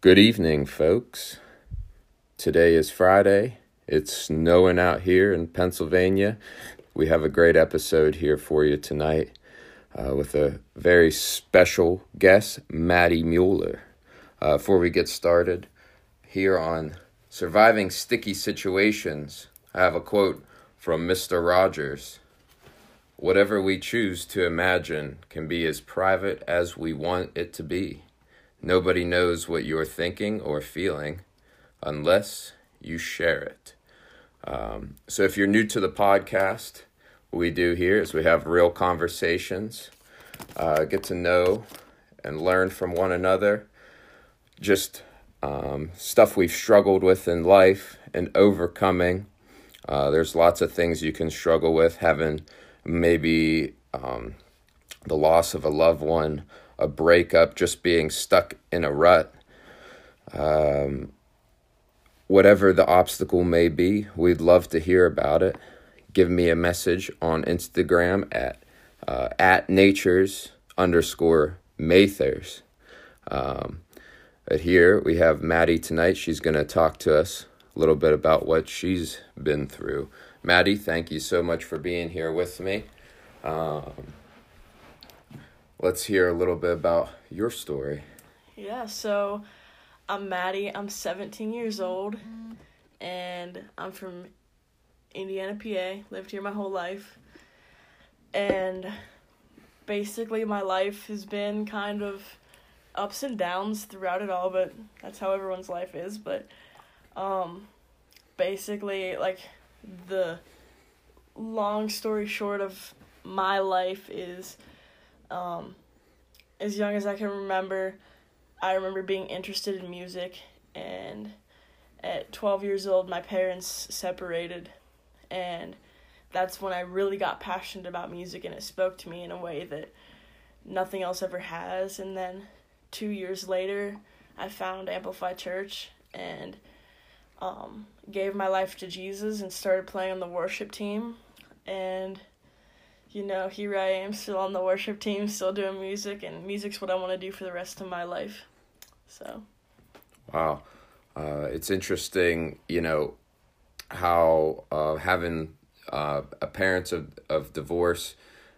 Good evening, folks. Today is Friday. It's snowing out here in Pennsylvania. We have a great episode here for you tonight uh, with a very special guest, Maddie Mueller. Uh, before we get started, here on Surviving Sticky Situations, I have a quote from Mr. Rogers. Whatever we choose to imagine can be as private as we want it to be. Nobody knows what you're thinking or feeling unless you share it. Um, so, if you're new to the podcast, what we do here is we have real conversations, uh, get to know and learn from one another, just um, stuff we've struggled with in life and overcoming. Uh, there's lots of things you can struggle with, having maybe um, the loss of a loved one, a breakup, just being stuck in a rut. Um, whatever the obstacle may be, we'd love to hear about it. Give me a message on Instagram at uh, at natures underscore Mathers. Um, but here we have Maddie tonight. She's going to talk to us a little bit about what she's been through. Maddie, thank you so much for being here with me. Um, let's hear a little bit about your story. Yeah, so I'm Maddie. I'm 17 years old, and I'm from Indiana, PA. Lived here my whole life, and basically my life has been kind of ups and downs throughout it all. But that's how everyone's life is. But um, basically, like the long story short of my life is um, as young as I can remember, I remember being interested in music, and at 12 years old, my parents separated, and that's when I really got passionate about music, and it spoke to me in a way that nothing else ever has. And then two years later, I found Amplify Church and um, gave my life to Jesus and started playing on the worship team. And, you know, here I am still on the worship team, still doing music, and music's what I want to do for the rest of my life. So. Wow. Uh, it's interesting, you know, how uh, having uh, a parents of, of divorce,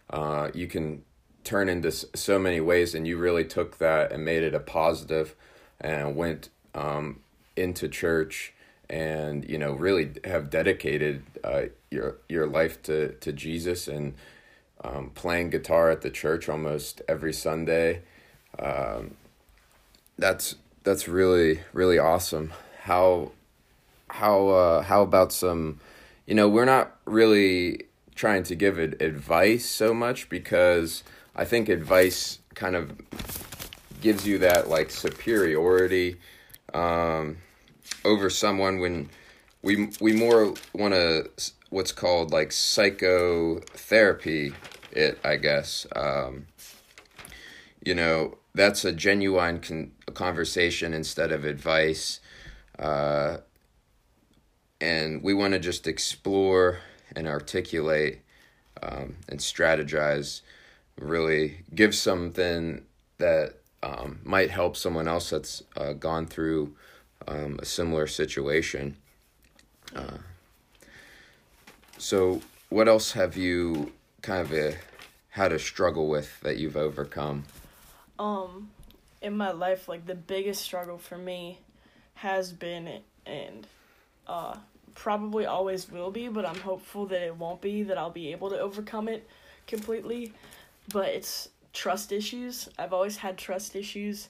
uh, you can turn into so many ways, and you really took that and made it a positive and went um, into church and you know really have dedicated uh, your your life to to Jesus and um, playing guitar at the church almost every Sunday. Um, that's that's really really awesome. How how uh, how about some? You know, we're not really trying to give it advice so much because I think advice kind of gives you that like superiority. Um, over someone when we we more want to what's called like psychotherapy it i guess um, you know that's a genuine con- conversation instead of advice uh, and we want to just explore and articulate um, and strategize really give something that um, might help someone else that's uh, gone through um, a similar situation. Uh, so, what else have you kind of uh, had a struggle with that you've overcome? Um, in my life, like the biggest struggle for me has been and uh, probably always will be, but I'm hopeful that it won't be, that I'll be able to overcome it completely. But it's trust issues. I've always had trust issues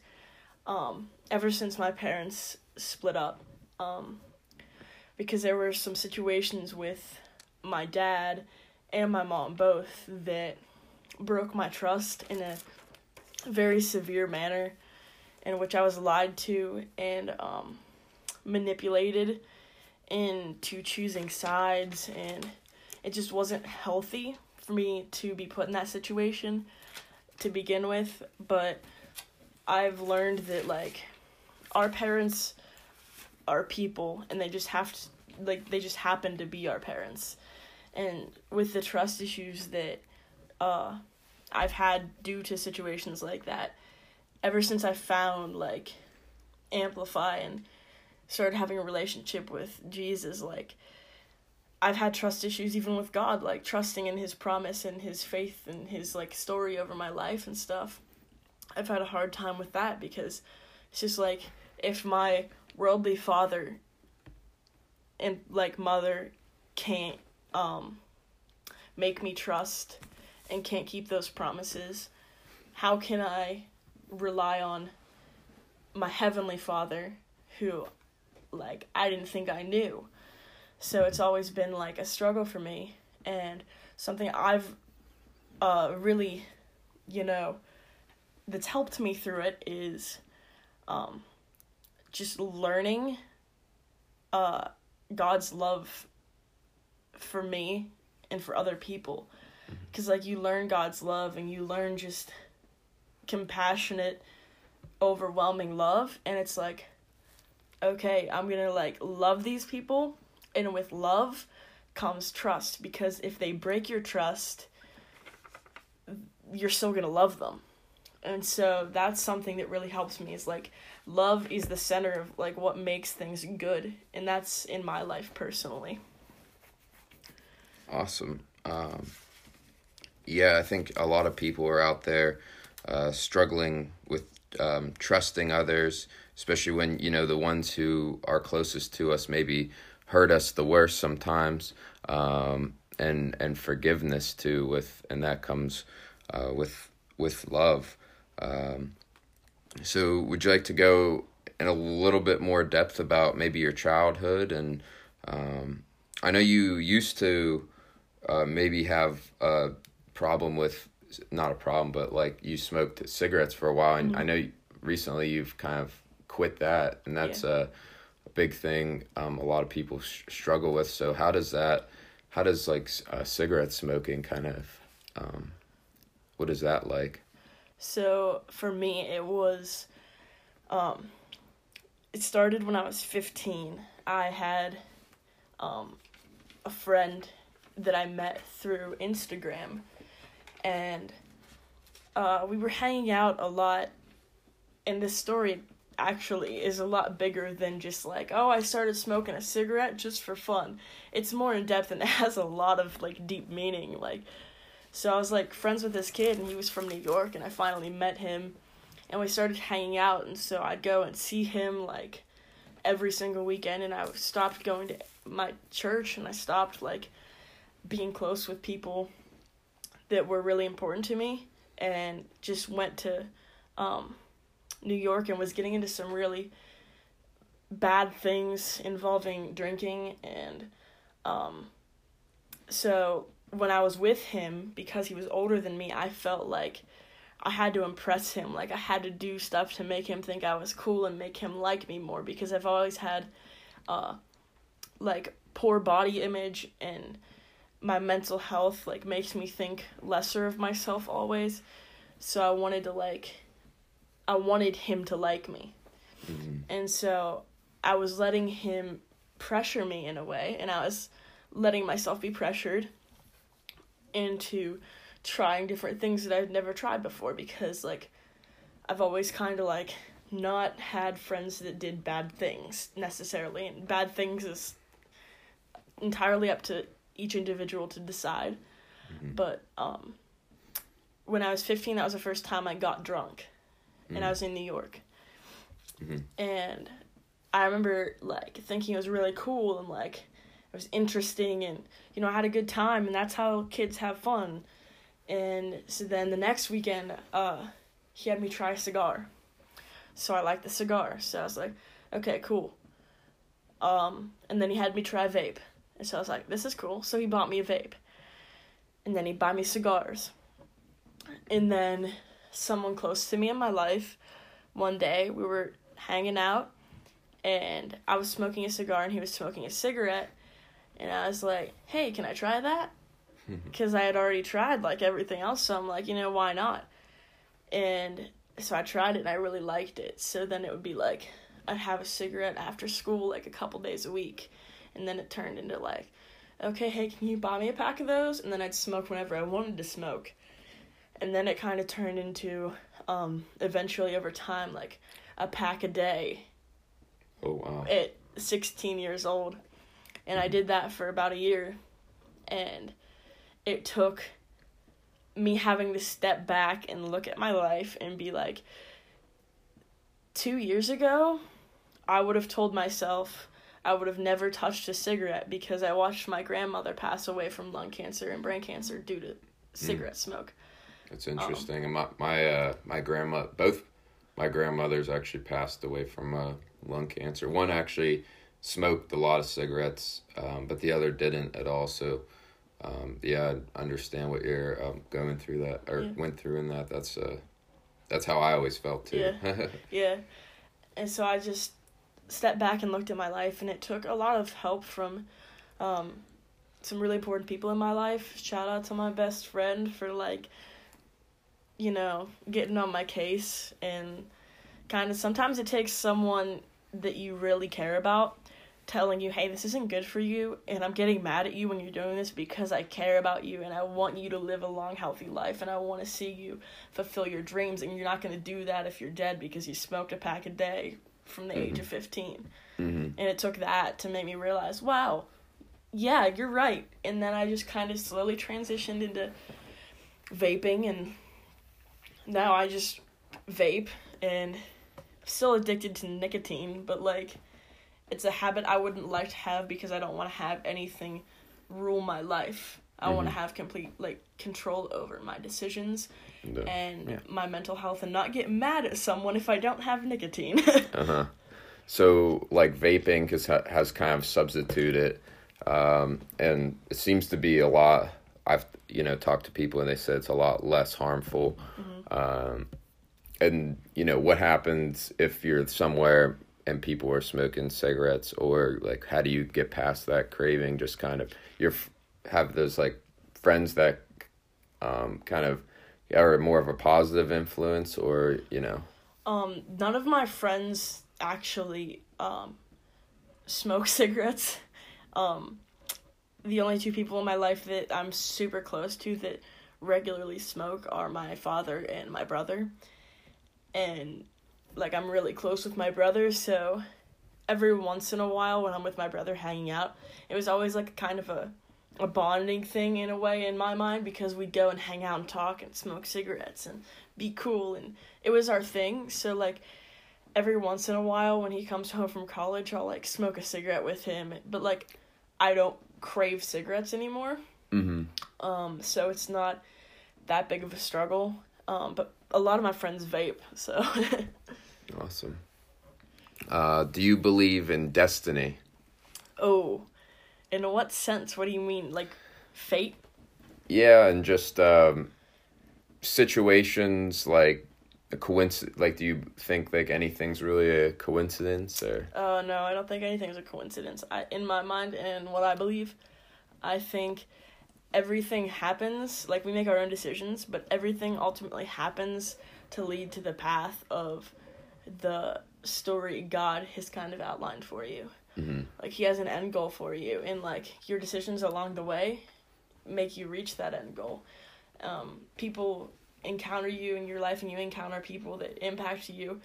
um, ever since my parents split up um, because there were some situations with my dad and my mom both that broke my trust in a very severe manner in which I was lied to and um, manipulated into choosing sides and it just wasn't healthy for me to be put in that situation to begin with. But I've learned that like our parents are people and they just have to like they just happen to be our parents and with the trust issues that uh I've had due to situations like that ever since I found like amplify and started having a relationship with Jesus, like I've had trust issues even with God, like trusting in his promise and his faith and his like story over my life and stuff. I've had a hard time with that because it's just like if my worldly father and like mother can't um make me trust and can't keep those promises, how can I rely on my heavenly father who like I didn't think I knew. So it's always been like a struggle for me and something I've uh really you know that's helped me through it is um just learning uh God's love for me and for other people mm-hmm. cuz like you learn God's love and you learn just compassionate overwhelming love and it's like okay, I'm going to like love these people and with love comes trust because if they break your trust you're still going to love them. And so that's something that really helps me is like love is the center of like what makes things good and that's in my life personally. Awesome. Um, yeah, I think a lot of people are out there uh, struggling with um, trusting others, especially when you know the ones who are closest to us maybe hurt us the worst sometimes, um, and and forgiveness too. With and that comes uh, with with love. Um, so, would you like to go in a little bit more depth about maybe your childhood and um, I know you used to uh, maybe have a problem with not a problem, but like you smoked cigarettes for a while, and mm-hmm. I know recently you've kind of quit that, and that's yeah. a, big thing. Um, a lot of people sh- struggle with. So how does that? How does like uh, cigarette smoking kind of? Um, what is that like? So for me, it was. Um, it started when I was fifteen. I had, um, a friend that I met through Instagram and uh, we were hanging out a lot. And this story actually is a lot bigger than just like, oh, I started smoking a cigarette just for fun. It's more in depth and it has a lot of like deep meaning. Like, so I was like friends with this kid, and he was from New York, and I finally met him, and we started hanging out. And so I'd go and see him like every single weekend, and I stopped going to my church, and I stopped like being close with people that were really important to me and just went to um, New York and was getting into some really bad things involving drinking and um, so when I was with him because he was older than me I felt like I had to impress him. Like I had to do stuff to make him think I was cool and make him like me more because I've always had uh like poor body image and my mental health like makes me think lesser of myself always. So I wanted to like I wanted him to like me. Mm-hmm. And so I was letting him pressure me in a way and I was letting myself be pressured into trying different things that I've never tried before because like I've always kind of like not had friends that did bad things necessarily and bad things is entirely up to each individual to decide. Mm-hmm. But um, when I was 15, that was the first time I got drunk. Mm-hmm. And I mm-hmm. was in New York. Mm-hmm. And I remember like thinking it was really cool and like it was interesting and you know I had a good time and that's how kids have fun. And so then the next weekend, uh, he had me try a cigar. So I liked the cigar. So I was like, okay, cool. Um, and then he had me try vape. And so I was like, this is cool. So he bought me a vape. And then he'd buy me cigars. And then someone close to me in my life, one day we were hanging out and I was smoking a cigar and he was smoking a cigarette. And I was like, hey, can I try that? Because I had already tried like everything else. So I'm like, you know, why not? And so I tried it and I really liked it. So then it would be like, I'd have a cigarette after school like a couple days a week and then it turned into like okay hey can you buy me a pack of those and then i'd smoke whenever i wanted to smoke and then it kind of turned into um, eventually over time like a pack a day Oh wow. at 16 years old. And I did that for about a year. And it took me having to step back and look at my life and be like, two years ago, I would have told myself I would have never touched a cigarette because I watched my grandmother pass away from lung cancer and brain cancer due to cigarette smoke. It's interesting. and my my uh, my grandma both my grandmothers actually passed away from uh, lung cancer. One actually smoked a lot of cigarettes, um, but the other didn't at all. So um, yeah, I understand what you're um, going through that or Yeah. went through in that. That's uh that's how I always felt too. Yeah. Yeah. And so I just stepped back and looked at my life, and it took a lot of help from um, some really important people in my life. Shout out to my best friend for, like, you know, getting on my case. And kind of sometimes it takes someone that you really care about telling you, hey, this isn't good for you, and I'm getting mad at you when you're doing this because I care about you and I want you to live a long, healthy life, and I want to see you fulfill your dreams, and you're not going to do that if you're dead because you smoked a pack a day from the age of 15. hmm And it took that to make me realize, wow, yeah, you're right. And then I just kind of slowly transitioned into vaping, and now I just vape and still addicted to nicotine, but like it's a habit I wouldn't like to have because I don't want to have anything rule my life. I want to have complete like control over my decisions The- and yeah. my mental health and not get mad at someone if I don't have nicotine. Uh huh. So like vaping has has kind of substituted, um, and it seems to be a lot. I've you know talked to people and they said it's a lot less harmful. Um, and you know what happens if you're somewhere and people are smoking cigarettes, or like how do you get past that craving? Just kind of you're have those like friends that um, kind of are more of a positive influence, or you know. um, none of my friends actually um, smoke cigarettes. Um, the only two people in my life that I'm super close to that regularly smoke are my father and my brother. And like I'm really close with my brother, so every once in a while when I'm with my brother hanging out, it was always like kind of a a bonding thing in a way in my mind because we'd go and hang out and talk and smoke cigarettes and be cool and it was our thing. So like every once in a while when he comes home from college, I'll like smoke a cigarette with him, but like I don't crave cigarettes anymore. Mm-hmm. Um so it's not that big of a struggle. Um but a lot of my friends vape, so Awesome. Uh, do you believe in destiny? oh, in what sense? What do you mean? Like fate? Yeah, and just um, situations like a coincidence. Like, do you think like anything's really a coincidence or? Uh, no, I don't think anything's a coincidence. I, in my mind and what I believe, I think everything happens, like we make our own decisions, but everything ultimately happens to lead to the path of the story God has kind of outlined for you. Mhm. Like he has an end goal for you, and like your decisions along the way make you reach that end goal. Um, people encounter you in your life, and you encounter people that impact you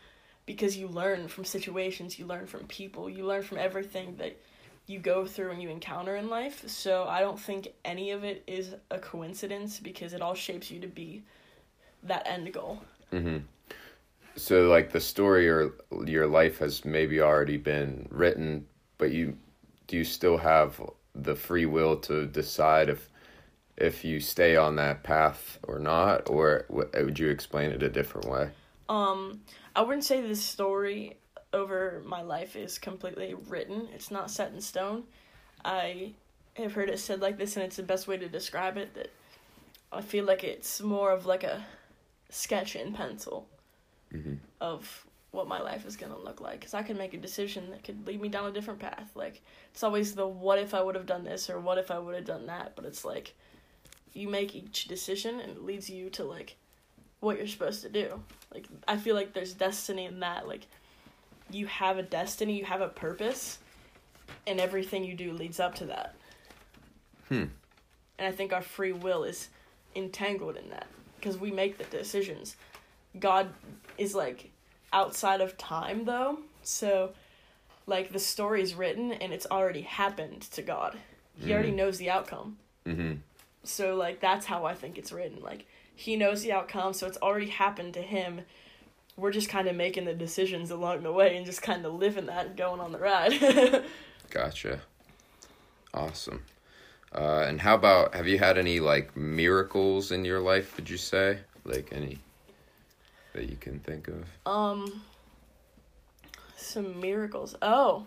because you learn from situations, you learn from people, you learn from everything that you go through and you encounter in life. So I don't think any of it is a coincidence because it all shapes you to be that end goal. Mm-hmm. So, like the story or your life has maybe already been written, but you do you still have the free will to decide if if you stay on that path or not, or would you explain it a different way? Um, I wouldn't say this story over my life is completely written. It's not set in stone. I have heard it said like this, and it's the best way to describe it. That I feel like it's more of like a sketch in pencil Mhm. of what my life is gonna look like. Because I could make a decision that could lead me down a different path. Like it's always the what if I would have done this or what if I would have done that. But it's like you make each decision and it leads you to like what you're supposed to do. Like I feel like there's destiny in that. Like you have a destiny, you have a purpose, and everything you do leads up to that. Hmm. And I think our free will is entangled in that because we make the decisions. God is like outside of time though, so like the story's written and it's already happened to God. He already knows the outcome. Mm-hmm. So like that's how I think it's written. Like he knows the outcome, so it's already happened to him. We're just kind of making the decisions along the way and just kind of living that and going on the ride. Gotcha. Awesome. Uh, and how about have you had any like miracles in your life? Would you say like any that you can think of? um some miracles. Oh.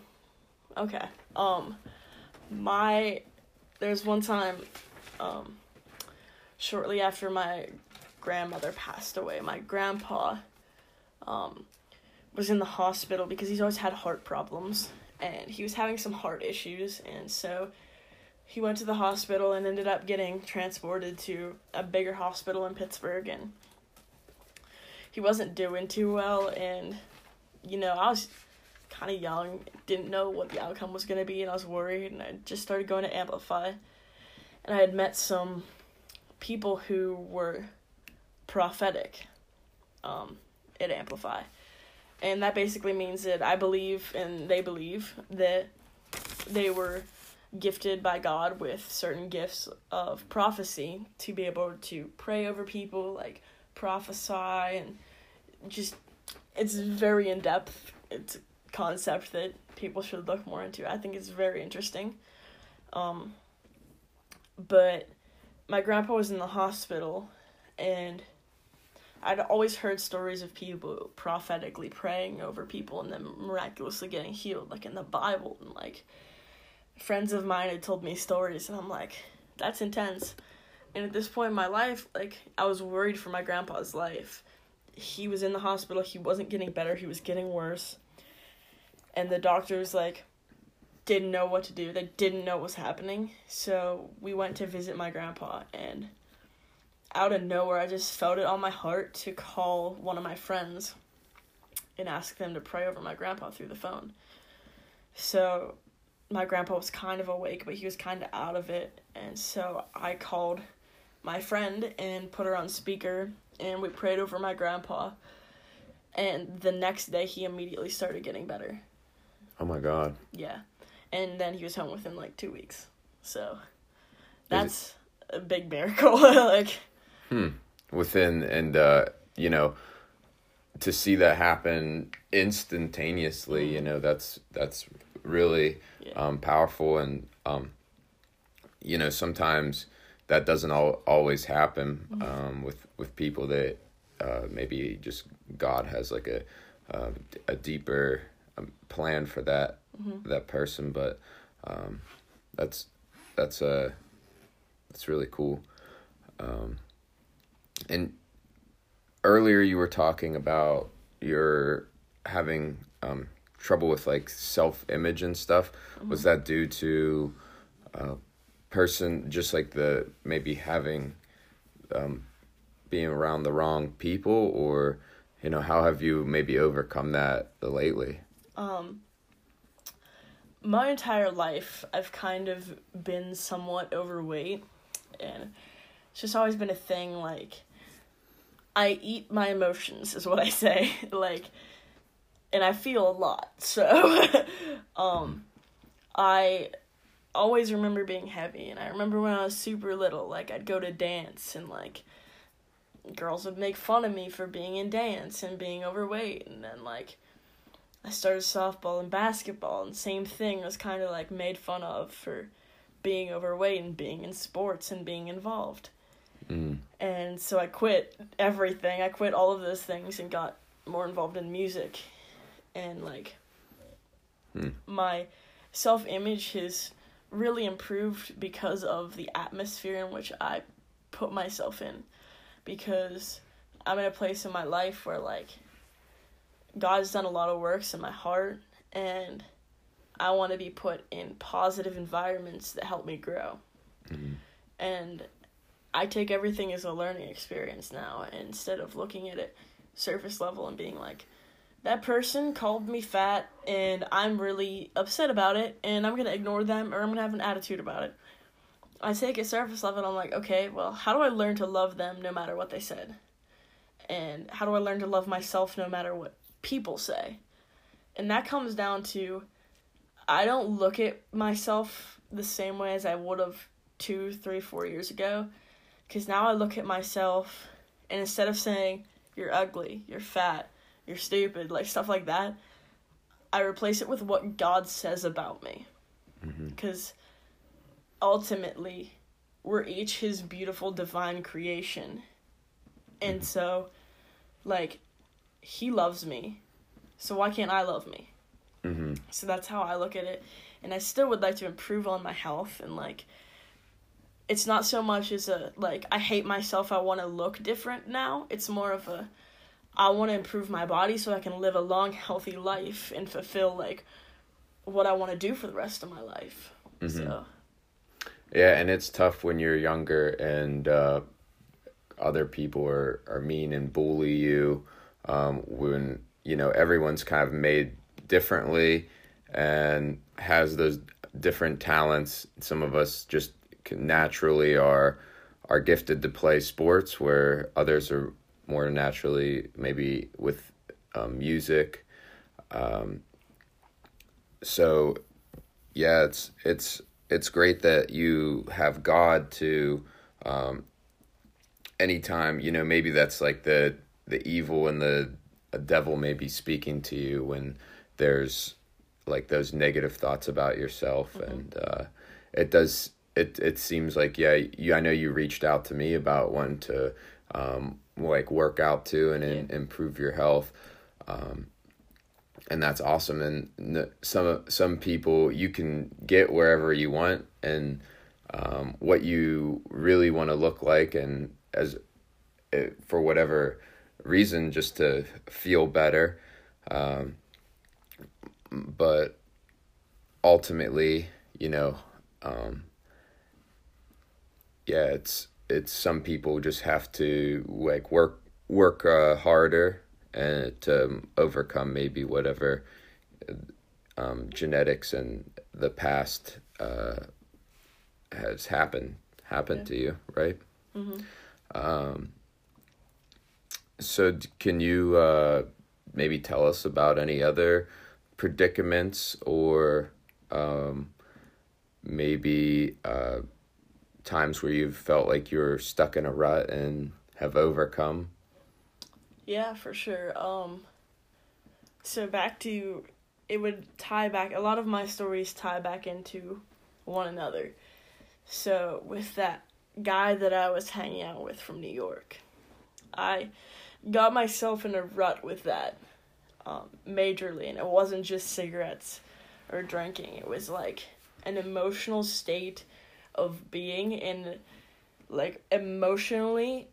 Okay. Um my there's one time um shortly after my grandmother passed away, my grandpa um was in the hospital because he's always had heart problems and he was having some heart issues and so he went to the hospital and ended up getting transported to a bigger hospital in Pittsburgh and he wasn't doing too well and you know I was kind of young didn't know what the outcome was going to be and I was worried and I just started going to Amplify. And I had met some people who were prophetic um, at Amplify. And that basically means that I believe and they believe that they were gifted by God with certain gifts of prophecy to be able to pray over people, like prophesy, and just it's very in depth. It's a concept that people should look more into. I think it's very interesting. Um, but my grandpa was in the hospital, and I'd always heard stories of people prophetically praying over people and then miraculously getting healed, like in the Bible, and like friends of mine had told me stories, and I'm like, that's intense. And at this point in my life, like, I was worried for my grandpa's life. He was in the hospital, he wasn't getting better, he was getting worse. And the doctors, like, didn't know what to do, they didn't know what was happening. So we went to visit my grandpa, and out of nowhere, I just felt it on my heart to call one of my friends and ask them to pray over my grandpa through the phone. So my grandpa was kind of awake, but he was kind of out of it. And so I called my friend and put her on speaker, and we prayed over my grandpa. And the next day, he immediately started getting better. Oh my God. Yeah. And then he was home within like two weeks. So that's a big miracle. like, Hmm. Within and uh, you know, to see that happen instantaneously, you know, that's that's really Yeah. um, powerful and um, you know sometimes that doesn't al- always happen um, with with people that uh, maybe just God has like a uh, a deeper um, plan for that that person, but um, that's that's uh, that's really cool. Um, and earlier you were talking about your having um, trouble with like self image and stuff. Was that due to uh, person just like the maybe having um, being around the wrong people, or you know how have you maybe overcome that lately? um, my entire life, I've kind of been somewhat overweight, and it's just always been a thing. Like, I eat my emotions, is what I say. like, and I feel a lot. So, um, I always remember being heavy, and I remember when I was super little, like, I'd go to dance, and like, girls would make fun of me for being in dance and being overweight, and then like. I started softball and basketball, and same thing. Was kind of like made fun of for being overweight and being in sports and being involved. Mm. And so I quit everything. I quit all of those things and got more involved in music. And like Hmm. my self image has really improved because of the atmosphere in which I put myself in. Because I'm in a place in my life where like God's done a lot of works in my heart and I want to be put in positive environments that help me grow. Mhm. And I take everything as a learning experience now instead of looking at it surface level and being like, that person called me fat and I'm really upset about it and I'm to ignore them or I'm to have an attitude about it. I take it surface level and I'm like, okay, well, how do I learn to love them no matter what they said? And how do I learn to love myself no matter what people say? And that comes down to I don't look at myself the same way as I would have two, three, four years ago. Because now I look at myself, and instead of saying, you're ugly, you're fat, you're stupid, like stuff like that, I replace it with what God says about me. Because mm-hmm. ultimately, we're each His beautiful divine creation. And mm-hmm. so, like, He loves me. So why can't I love me? Mm-hmm. So that's how I look at it. And I still would like to improve on my health and, like, it's not so much as a like I hate myself. I want to look different now. It's more of a I want to improve my body so I can live a long, healthy life and fulfill like what I want to do for the rest of my life. Mm-hmm. So. Yeah, and it's tough when you're younger and uh, other people are, are mean and bully you. Um, when you know everyone's kind of made differently and has those different talents. Some of us just naturally are are gifted to play sports, where others are more naturally maybe with um, music. Um, so, yeah, it's it's it's great that you have God to. Um, anytime you know, maybe that's like the the evil and the devil may be speaking to you when there's like those negative thoughts about yourself, mm-hmm. and uh, it does it it seems like yeah you I know you reached out to me about one to um, like work out too and, and improve your health. Um, and that's awesome. And some some people you can get wherever you want and um, what you really want to look like and as eh, for whatever reason just to feel better. Um, but ultimately you know um, yeah, it's it's some people just have to like work work uh, harder and to overcome maybe whatever um, genetics and the past uh, has happened happened yeah. to you, right? Mm-hmm. Um, so can you uh, maybe tell us about any other predicaments or um, maybe uh, times where you've felt like you're stuck in a rut and have overcome? Yeah, for sure. Um so back to it would tie back a lot of my stories tie back into one another. So with that guy that I was hanging out with from New York, I got myself in a rut with that um, majorly, and it wasn't just cigarettes or drinking. It was like an emotional state of being in like emotionally,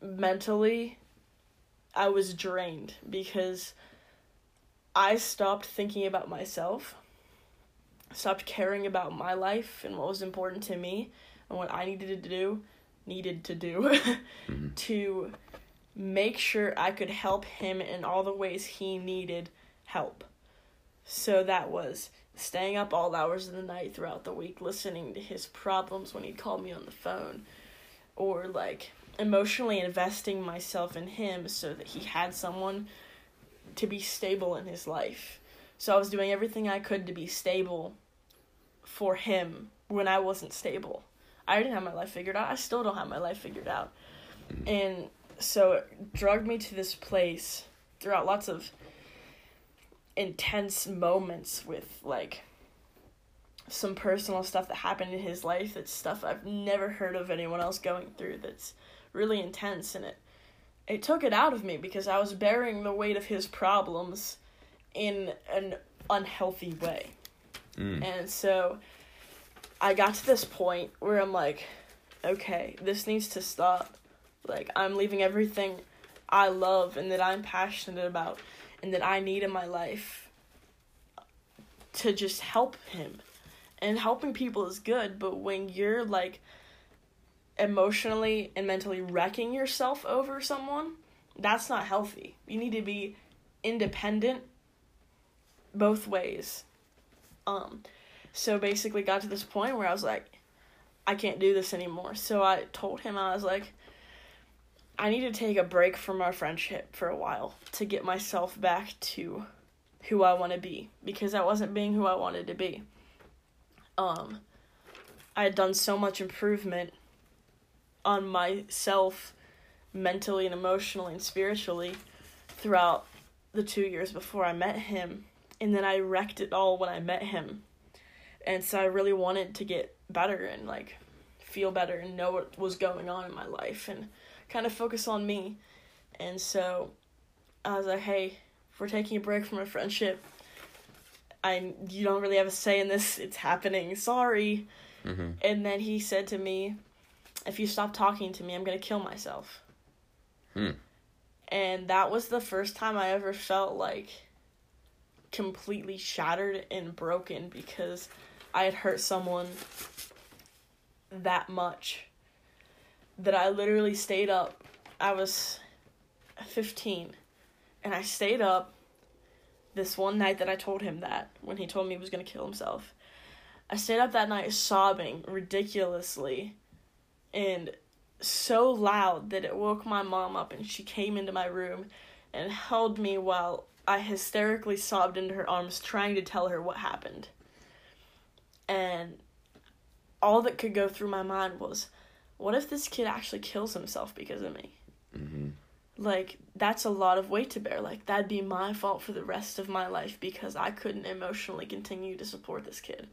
mentally, I was drained because I stopped thinking about myself, stopped caring about my life and what was important to me and what I needed to do, needed to do mm-hmm. to make sure I could help him in all the ways he needed help. So that was staying up all hours of the night throughout the week listening to his problems when he'd call me on the phone or like emotionally investing myself in him so that he had someone to be stable in his life. So I was doing everything I could to be stable for him when I wasn't stable. I didn't have my life figured out. I still don't have my life figured out. And so it drugged me to this place throughout lots of intense moments with like some personal stuff that happened in his life that's stuff I've never heard of anyone else going through that's really intense and it it took it out of me because I was bearing the weight of his problems in an unhealthy way. Mm. And so I got to this point where I'm like, okay, this needs to stop. Like I'm leaving everything I love and that I'm passionate about and that I need in my life to just help him. And helping people is good, but when you're like emotionally and mentally wrecking yourself over someone, that's not healthy. You need to be independent both ways. Um so basically got to this point where I was like I can't do this anymore. So I told him I was like I need to take a break from our friendship for a while to get myself back to who I want to be because I wasn't being who I wanted to be. Um, I had done so much improvement on myself mentally and emotionally and spiritually throughout the two years before I met him. And then I wrecked it all when I met him. And so I really wanted to get better and like feel better and know what was going on in my life and kind of focus on me. And so I was like, hey, we're taking a break from our friendship, I you don't really have a say in this. It's happening. Sorry. Mm-hmm. And then he said to me, if you stop talking to me, I'm going to kill myself. Hmm. And that was the first time I ever felt like completely shattered and broken because I had hurt someone that much that I literally stayed up. I was 15 and I stayed up this one night that I told him that when he told me he was going to kill himself. I stayed up that night sobbing ridiculously and so loud that it woke my mom up and she came into my room and held me while I hysterically sobbed into her arms trying to tell her what happened. And all that could go through my mind was what if this kid actually kills himself because of me? Mm-hmm. Like, that's a lot of weight to bear. Like, that'd be my fault for the rest of my life because I couldn't emotionally continue to support this kid.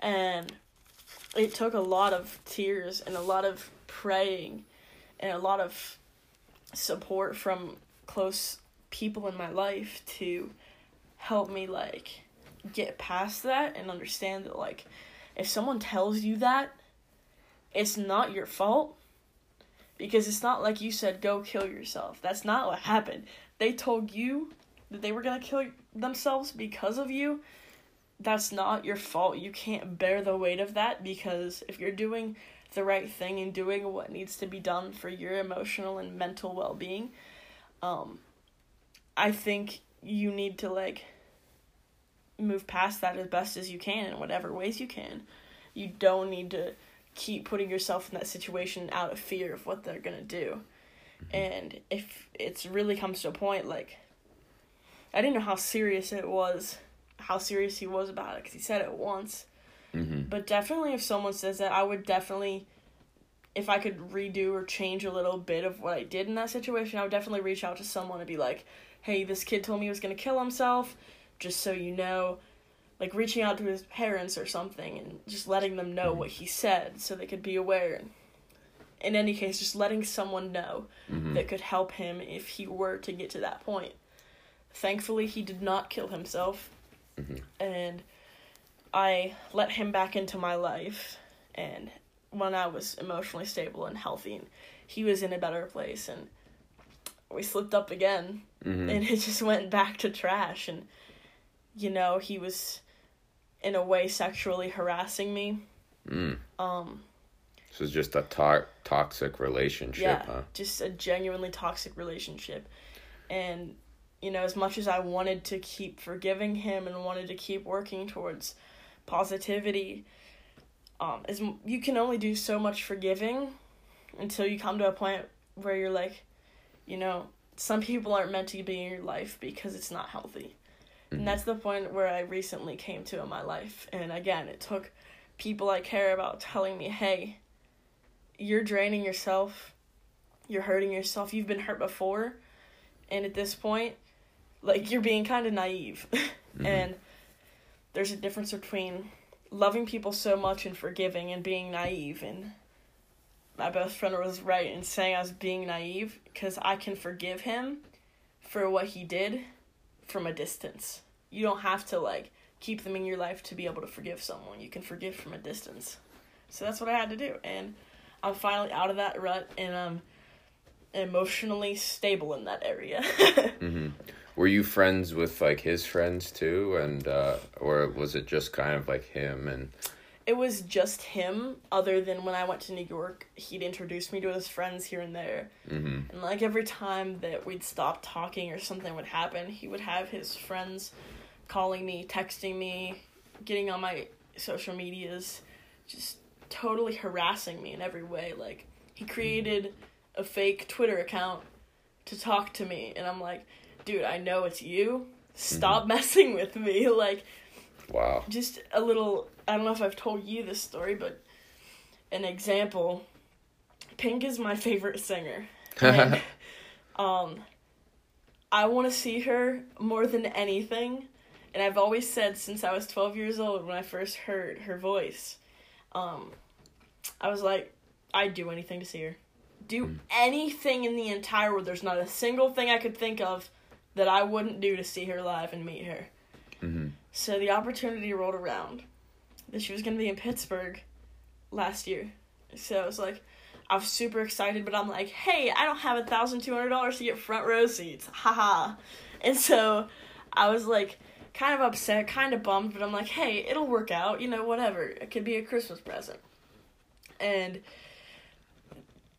And it took a lot of tears and a lot of praying and a lot of support from close people in my life to help me like get past that and understand that like if someone tells you that it's not your fault because it's not like you said go kill yourself that's not what happened they told you that they were going to kill themselves because of you that's not your fault. You can't bear the weight of that because if you're doing the right thing and doing what needs to be done for your emotional and mental well being, um, I think you need to like move past that as best as you can in whatever ways you can. You don't need to keep putting yourself in that situation out of fear of what they're gonna do. And if it's really comes to a point like I didn't know how serious it was how serious he was about it because he said it once. Mm-hmm. But definitely, if someone says that, I would definitely, if I could redo or change a little bit of what I did in that situation, I would definitely reach out to someone and be like, hey, this kid told me he was going to kill himself, just so you know. Like reaching out to his parents or something and just letting them know what he said so they could be aware. In any case, just letting someone know Mm-hmm. that could help him if he were to get to that point. Thankfully, he did not kill himself Mhm. and I let him back into my life and when I was emotionally stable and healthy and he was in a better place and we slipped up again Mm-hmm. and it just went back to trash and you know he was in a way sexually harassing me Mm. um So it's just a to- toxic relationship, yeah huh? just a genuinely toxic relationship and you know as much as i wanted to keep forgiving him and wanted to keep working towards positivity um as m- you can only do so much forgiving until you come to a point where you're like you know some people aren't meant to be in your life because it's not healthy Mhm. and that's the point where i recently came to in my life and again it took people i care about telling me hey you're draining yourself you're hurting yourself you've been hurt before and at this point like you're being kind of naive Mhm. and there's a difference between loving people so much and forgiving and being naive and my best friend was right in saying I was being naive because I can forgive him for what he did from a distance. You don't have to like keep them in your life to be able to forgive someone. You can forgive from a distance. So that's what I had to do and I'm finally out of that rut and I'm emotionally stable in that area. Mm-hmm. Were you friends with like his friends too, and uh, or was it just kind of like him and? it was just him other than when i went to new york he'd introduce me to his friends here and there Mm-hmm. and like every time that we'd stop talking or something would happen he would have his friends calling me texting me getting on my social medias just totally harassing me in every way like he created a fake twitter account to talk to me and i'm like dude i know it's you stop messing with me. Like, Wow. just a little I don't know if I've told you this story, but an example. Pink is my favorite singer. And, um I want to see her more than anything. And I've always said since I was 12 years old when I first heard her voice, um I was like I'd do anything to see her. Do anything in the entire world. There's not a single thing I could think of that I wouldn't do to see her live and meet her. hmm So the opportunity rolled around that she was going to be in Pittsburgh last year. So I was like, I was super excited, but I'm like, hey, I don't have a thousand two hundred dollars to get front row seats, haha. And so I was like, kind of upset, kind of bummed, but I'm like, hey, it'll work out, you know, whatever. It could be a Christmas present. And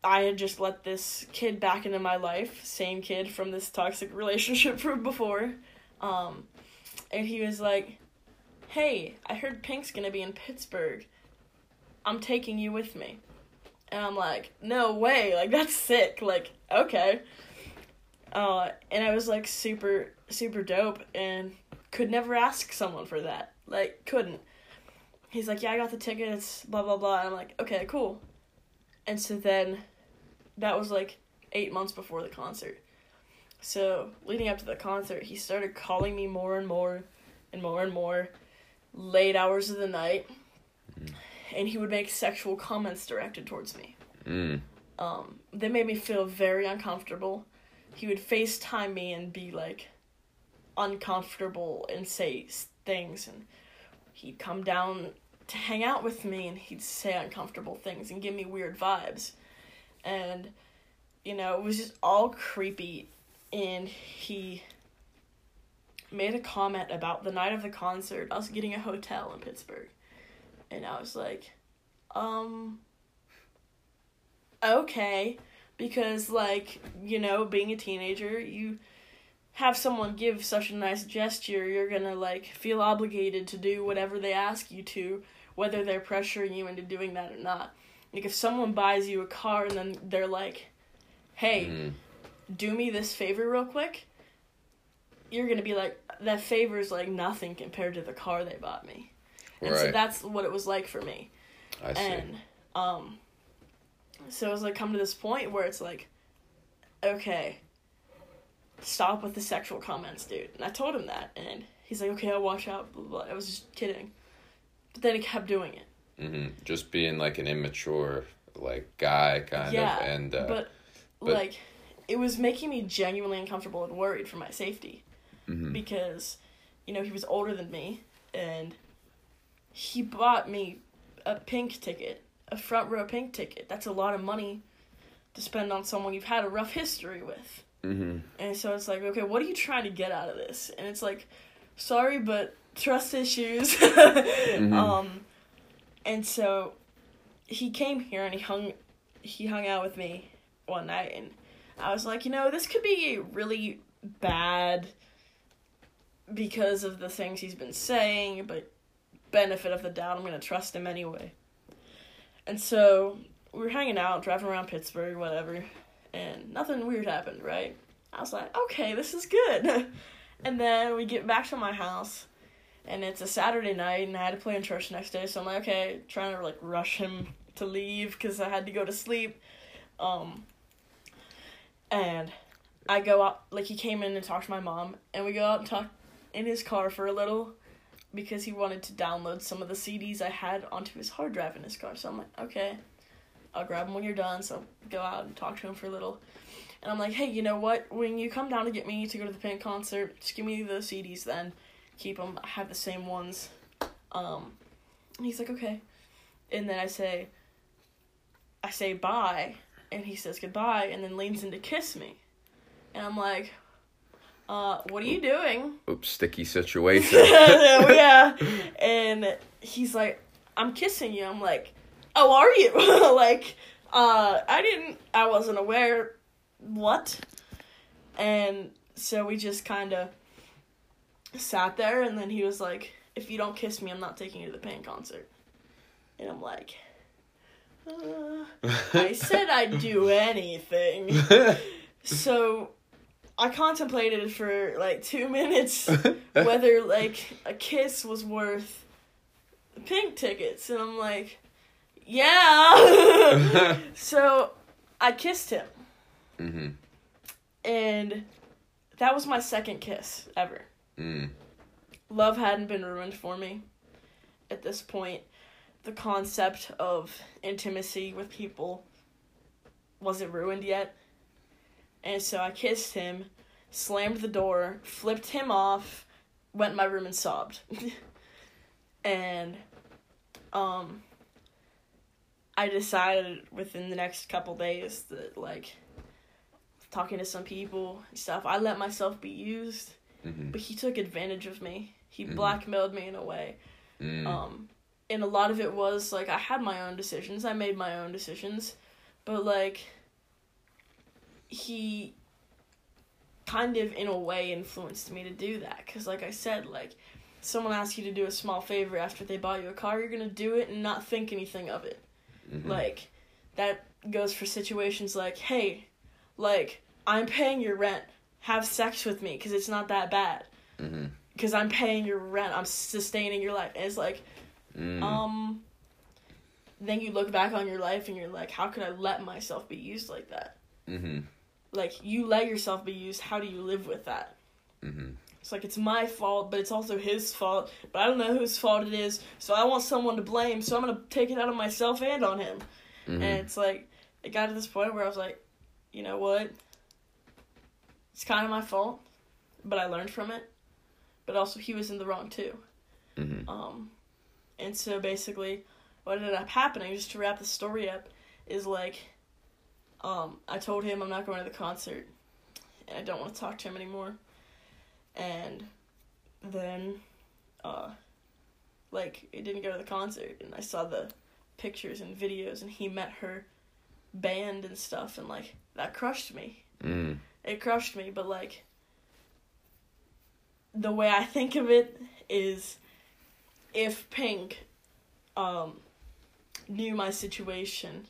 I had just let this kid back into my life, same kid from this toxic relationship from before. Um, and he was like, "Hey, I heard Pink's gonna be in Pittsburgh. I'm taking you with me." And I'm like, "No way! Like that's sick! Like okay." Uh, and I was like super super dope and could never ask someone for that. Like couldn't. He's like, "Yeah, I got the tickets." Blah blah blah. And I'm like, "Okay, cool." And so then, that was like eight months before the concert. So, leading up to the concert, he started calling me more and more and more and more late hours of the night. And he would make sexual comments directed towards me. Mm. Um, they made me feel very uncomfortable. He would FaceTime me and be like uncomfortable and say things. And he'd come down to hang out with me and he'd say uncomfortable things and give me weird vibes. And, you know, it was just all creepy. And he made a comment about the night of the concert, us getting a hotel in Pittsburgh. And I was like, um, okay. Because, like, you know, being a teenager, you have someone give such a nice gesture, you're gonna, like, feel obligated to do whatever they ask you to, whether they're pressuring you into doing that or not. Like, if someone buys you a car and then they're like, hey, Mm. do me this favor real quick, you're gonna be like, that favor's like nothing compared to the car they bought me. And so that's what it was like for me. I see. And um so it was like come to this point where it's like, okay, stop with the sexual comments, dude. And I told him that and he's like, Okay, I'll watch out, blah blah. blah. I was just kidding. But then he kept doing it. hmm Just being like an immature like guy kind yeah. of and uh, but, but- like it was making me genuinely uncomfortable and worried for my safety. mhm. because you know he was older than me and he bought me a pink ticket a front row pink ticket that's a lot of money to spend on someone you've had a rough history with Mhm. and so it's like okay what are you trying to get out of this and it's like sorry but trust issues um and so he came here and he hung he hung out with me one night and I was like, you know, this could be really bad because of the things he's been saying, but benefit of the doubt, I'm gonna trust him anyway. And so we were hanging out, driving around Pittsburgh, whatever, and nothing weird happened, right? I was like, okay, this is good. and then we get back to my house, and it's a Saturday night, and I had to play in church next day, so I'm like, okay, trying to like rush him to leave because I had to go to sleep. Um, and I go out, like, he came in and talked to my mom, and we go out and talk in his car for a little because he wanted to download some of the CDs I had onto his hard drive in his car. So I'm like, okay, I'll grab them when you're done. So go out and talk to him for a little. And I'm like, hey, you know what? When you come down to get me to go to the Pink concert, just give me the CDs then. Keep them. I have the same ones. Um, and he's like, okay. And then I say, I say bye, and he says goodbye, and then leans in to kiss me. And I'm like, uh, what are you doing? Oops, sticky situation. yeah. And he's like, I'm kissing you. I'm like, oh, are you? like, uh, I didn't, I wasn't aware. What? And so we just kind of sat there, and then he was like, if you don't kiss me, I'm not taking you to the Pink concert. And I'm like, uh, I said I'd do anything. So I contemplated for like two minutes whether like a kiss was worth pink tickets, and I'm like, yeah. so I kissed him, mm-hmm. and that was my second kiss ever. Mm. Love hadn't been ruined for me at this point. The concept of intimacy with people wasn't ruined yet. And so I kissed him, slammed the door, flipped him off, went in my room and sobbed. and um I decided within the next couple days that like talking to some people and stuff, I let myself be used, Mm-hmm. but he took advantage of me. He Mhm. blackmailed me in a way. Mm. Um, and a lot of it was like I had my own decisions. I made my own decisions, but like he kind of in a way influenced me to do that cuz like I said like someone asks you to do a small favor after they bought you a car, you're going to do it and not think anything of it. Mhm. Like that goes for situations like, "Hey, like I'm paying your rent. Have sex with me cuz it's not that bad." Mhm. Cuz I'm paying your rent. I'm sustaining your life. And it's like Mm. um then you look back on your life and you're like how could i let myself be used like that mm-hmm. like you let yourself be used how do you live with that Mm-hmm. It's like it's my fault but it's also his fault but i don't know whose fault it is so i want someone to blame so i'm gonna take it out on myself and on him Mm-hmm. and it's like it got to this point where i was like you know what it's kind of my fault but i learned from it but also he was in the wrong too Mm-hmm. Um, and so basically, what ended up happening, just to wrap the story up, is like, um, I told him I'm not going to the concert, and I don't want to talk to him anymore. And then, uh, like, it didn't go to the concert, and I saw the pictures and videos, and he met her band and stuff, and like, that crushed me Mm. it crushed me but like the way i think of it is if pink um knew my situation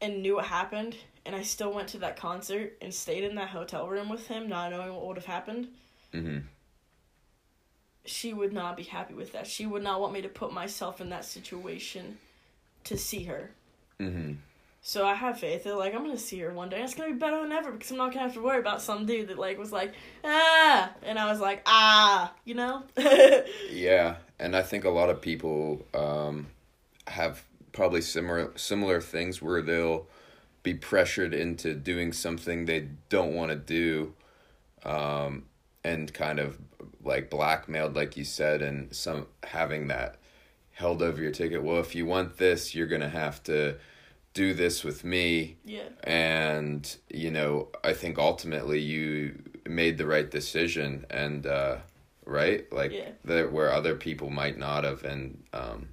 and knew what happened and i still went to that concert and stayed in that hotel room with him not knowing what would have happened Mm-hmm. she would not be happy with that she would not want me to put myself in that situation to see her Mm-hmm. So I have faith that like I'm gonna see her one day. and It's gonna be better than ever because I'm not gonna have to worry about some dude that like was like ah, and I was like ah, you know. Yeah, and I think a lot of people um, have probably similar similar things where they'll be pressured into doing something they don't want to do, um, and kind of like blackmailed, like you said, and some having that held over your ticket. Well, if you want this, you're gonna have to do this with me yeah, and you know i think ultimately you made the right decision and uh right like Yeah. there where other people might not have and um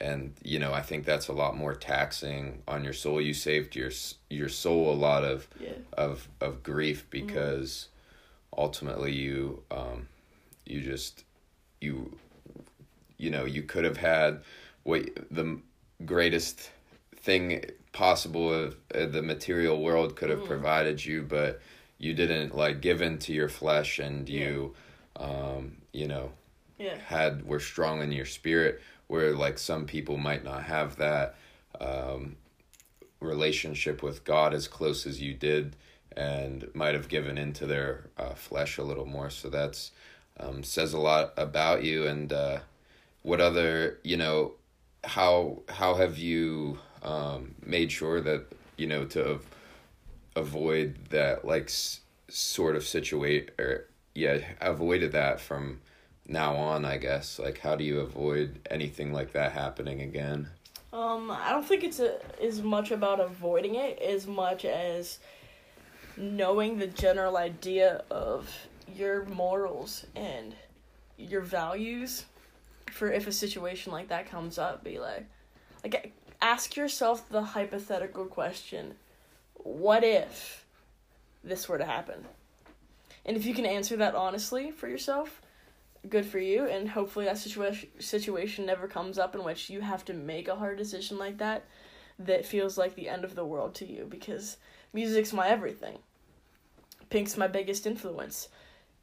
and you know i think that's a lot more taxing on your soul. You saved your your soul a lot of yeah, of of grief because ultimately you um you just you you know you could have had what the greatest thing possible of uh, the material world could have provided you but you didn't like give in to your flesh and you um you know yeah, had were strong in your spirit where like some people might not have that um relationship with God as close as you did and might have given into their uh, flesh a little more. So that's um, says a lot about you. And uh, what other you know how how have you um, made sure that you know to av- avoid that like s- sort of situate or yeah avoided that from now on i guess. Like how do you avoid anything like that happening again? Um, I don't think it's a, as much about avoiding it as much as knowing the general idea of your morals and your values. For if a situation like that comes up be like like ask yourself the hypothetical question what if this were to happen? And if you can answer that honestly for yourself good for you and hopefully that situation situation never comes up in which you have to make a hard decision like that that feels like the end of the world to you because music's my everything Pink's my biggest influence.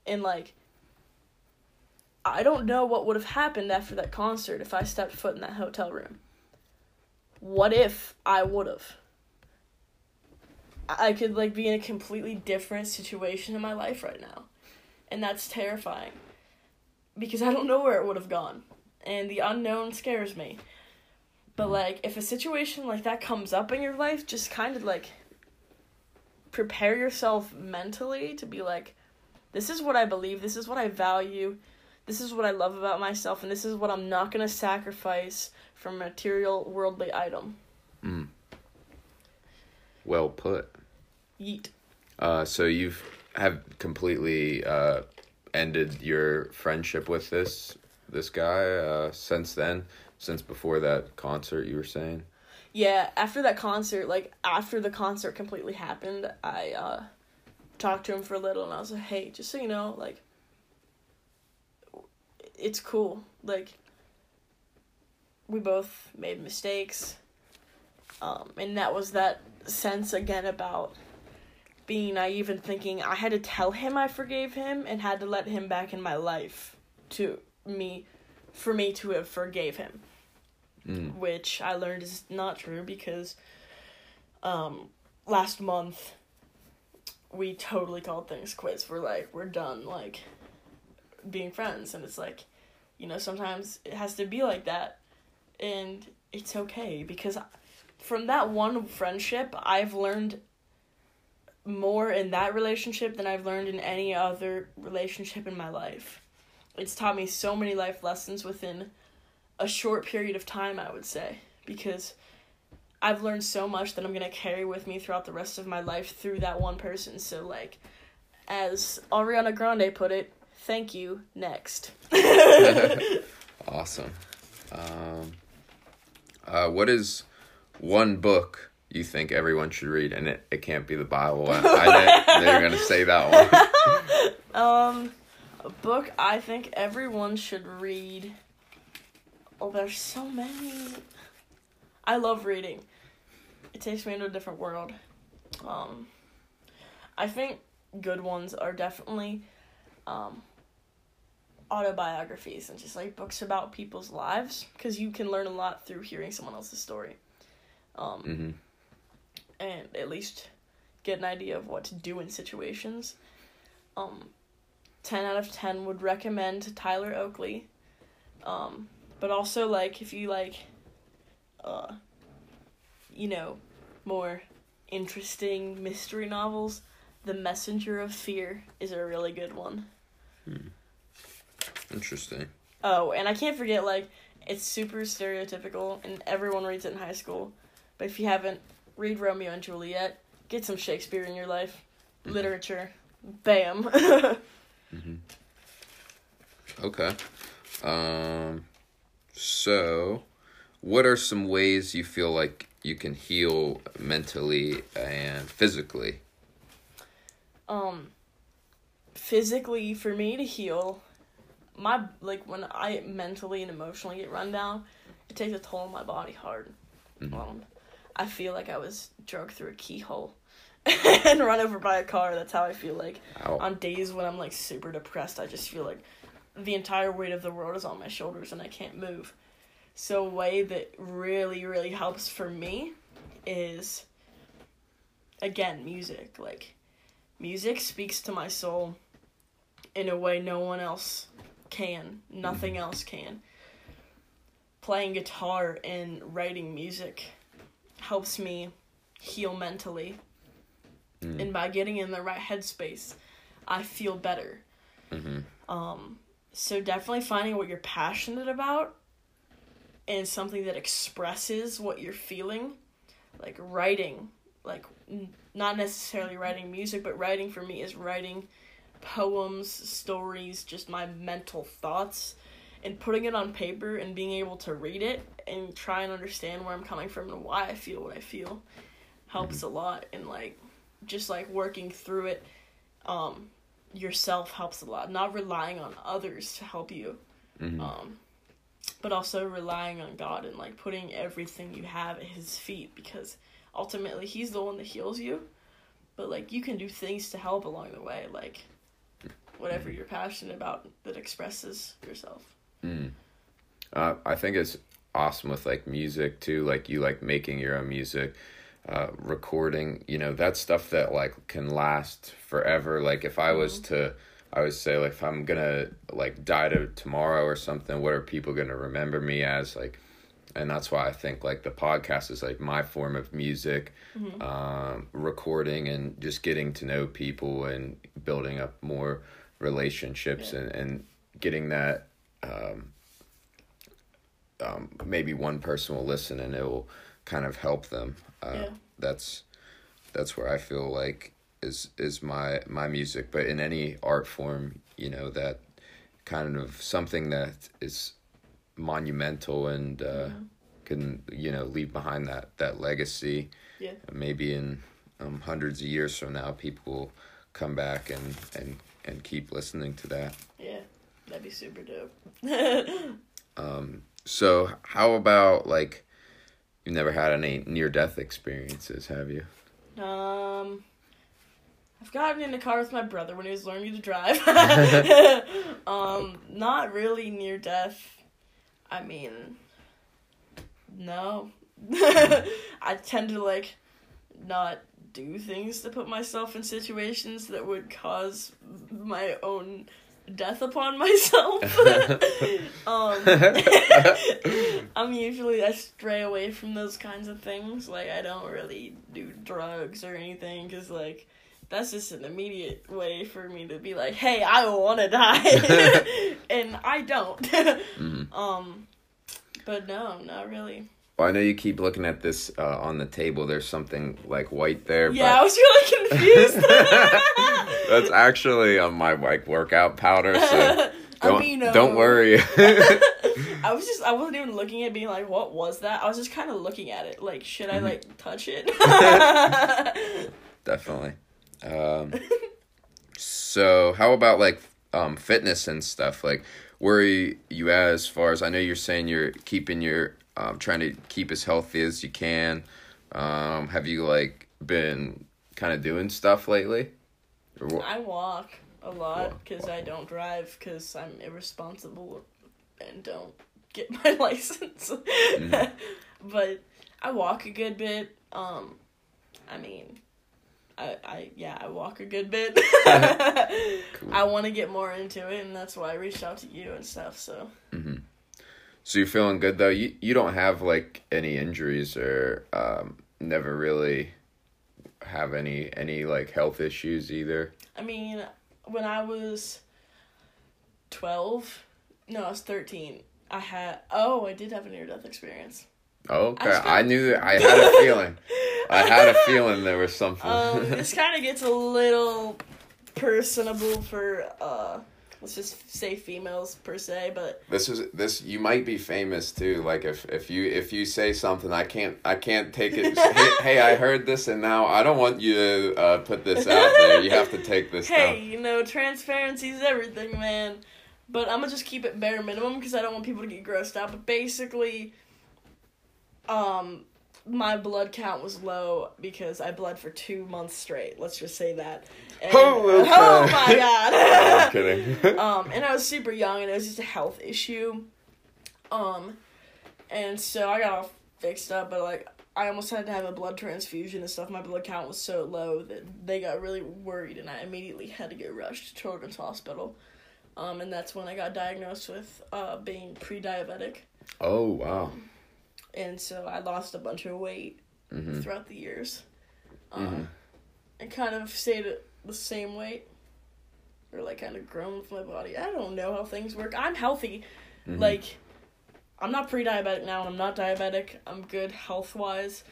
And like I don't know what would have happened after that concert if I stepped foot in that hotel room. What if I would have? I could like be in a completely different situation in my life right now. And that's terrifying. Because I don't know where it would have gone. And the unknown scares me. But like if a situation like that comes up in your life, just kind of like prepare yourself mentally to be like this is what I believe, this is what I value, this is what I love about myself, and this is what I'm not going to sacrifice for a material worldly item. Mm. Well put. Yeet. Uh, so you've have completely uh, ended your friendship with this this guy uh, since then, since before that concert you were saying. Yeah, after that concert, like after the concert completely happened, I uh, talked to him for a little, and I was like, "Hey, just so you know, like, it's cool. Like, we both made mistakes, um, and that was that sense again about being naive and thinking I had to tell him I forgave him and had to let him back in my life to me for me to have forgave him. Mm. Which I learned is not true because um last month we totally called things quits. We're like, we're done like being friends and it's like, you know, sometimes it has to be like that and it's okay because from that one friendship I've learned more in that relationship than I've learned in any other relationship in my life. It's taught me so many life lessons within a short period of time, I would say, because I've learned so much that I'm going to carry with me throughout the rest of my life through that one person. So, like, as Ariana Grande put it, thank you, next. awesome. Um, uh, what is one book you think everyone should read, and it, it can't be the Bible. I, I they're gonna say that one. um, a book I think everyone should read. Oh, there's so many. I love reading. It takes me into a different world. Um, I think good ones are definitely um, autobiographies and just like books about people's lives because you can learn a lot through hearing someone else's story. Um, mm-hmm and at least get an idea of what to do in situations. Um, 10 out of 10 would recommend Tyler Oakley. Um, but also, like, if you like, uh, you know, more interesting mystery novels, The Messenger of Fear is a really good one. Hmm. Interesting. Oh, and I can't forget, like, it's super stereotypical, and everyone reads it in high school. But if you haven't, read Romeo and Juliet, get some Shakespeare in your life, mm-hmm. literature, bam. mm-hmm. Okay. Um, so, what are some ways you feel like you can heal mentally and physically? Um, physically, for me to heal, my like when I mentally and emotionally get run down, it takes a toll on my body hard. Mm-hmm. Um, I feel like I was drugged through a keyhole and run over by a car. That's how I feel like. Ow. On days when I'm like super depressed, I just feel like the entire weight of the world is on my shoulders and I can't move. So a way that really really helps for me is again music. Like music speaks to my soul in a way no one else can. Nothing mm-hmm. else can. Playing guitar and writing music helps me heal mentally. Mm. And by getting in the right headspace, I feel better. Mm-hmm. Um, so definitely finding what you're passionate about and something that expresses what you're feeling, like writing, like n- not necessarily writing music, but writing for me is writing poems, stories, just my mental thoughts and putting it on paper and being able to read it and try and understand where I'm coming from and why I feel what I feel helps mm-hmm. a lot and like just like working through it um yourself helps a lot not relying on others to help you mm-hmm. um but also relying on God and like putting everything you have at his feet because ultimately he's the one that heals you but like you can do things to help along the way, like whatever you're passionate about that expresses yourself. Mm. Uh, I think it's awesome with like music too. Like you like making your own music, uh, recording. You know that stuff that like can last forever. Like if I was Mm-hmm. to, I would say like if I'm gonna like die to tomorrow or something, what are people gonna remember me as? Like, and that's why I think like the podcast is like my form of music, Mm-hmm. um, recording and just getting to know people and building up more relationships Yeah. and and getting that. Um, um, maybe one person will listen and it will kind of help them. Uh, Yeah. That's that's where I feel like is is my my music. But in any art form, you know that kind of something that is monumental and uh, can you know leave behind that that legacy. Yeah. Maybe in um, hundreds of years from now, people will come back and and and keep listening to that. Yeah, that'd be super dope. Um, so how about like you've never had any near death experiences, have you? Um, I've gotten in a car with my brother when he was learning to drive. um, not really near death. I mean, no. I tend to like not do things to put myself in situations that would cause my own death upon myself. um, I'm usually I stray away from those kinds of things. Like I don't really do drugs or anything because like that's just an immediate way for me to be like, hey, I want to die, and I don't. Mhm. Um, but no, not really. Well, I know you keep looking at this uh, on the table. There's something like white there. Yeah, I was really confused. that's actually on my like workout powder. So don't Amino. don't worry. I was just I wasn't even looking at being like what was that? I was just kind of looking at it like should I like touch it? Definitely. Um, so how about like um, fitness and stuff? Like where are you, you at as far as I know you're saying you're keeping your um, trying to keep as healthy as you can. Um, have you like been kind of doing stuff lately? I walk a lot because I don't drive because I'm irresponsible and don't get my license. Mm-hmm. but I walk a good bit. Um, I mean, I, I yeah, I walk a good bit. I want to get more into it, and that's why I reached out to you and stuff. So So you're feeling good though. You you don't have like any injuries or um, never really have any any like health issues either. I mean, when I was twelve, no, I was thirteen. I had oh, I did have a near death experience. Oh, okay. I I knew that. I had a feeling. I had a feeling there was something. Um, this kind of gets a little personable for uh, let's just say females per se, but this is this. You might be famous too. Like if if you if you say something, I can't I can't take it. hey, hey, I heard this, and now I don't want you to uh, put this out there. You have to take this hey, down. you know, transparency is everything, man. But I'm gonna just keep it bare minimum because I don't want people to get grossed out. But basically, um, my blood count was low because I bled for two months straight. Let's just say that. And, Oh, okay. oh my god. I'm kidding. um, and I was super young, and it was just a health issue. Um, and so I got all fixed up, but like I almost had to have a blood transfusion and stuff. My blood count was so low that they got really worried, and I immediately had to get rushed to Children's Hospital. Um, and that's when I got diagnosed with uh, being pre-diabetic, oh wow. And so I lost a bunch of weight hmm throughout the years. Um, Mhm. and kind of stayed at the same weight, or like kind of grown with my body. I don't know how things work. I'm healthy. Mhm. Like, I'm not pre-diabetic now. I'm not diabetic. I'm good health wise.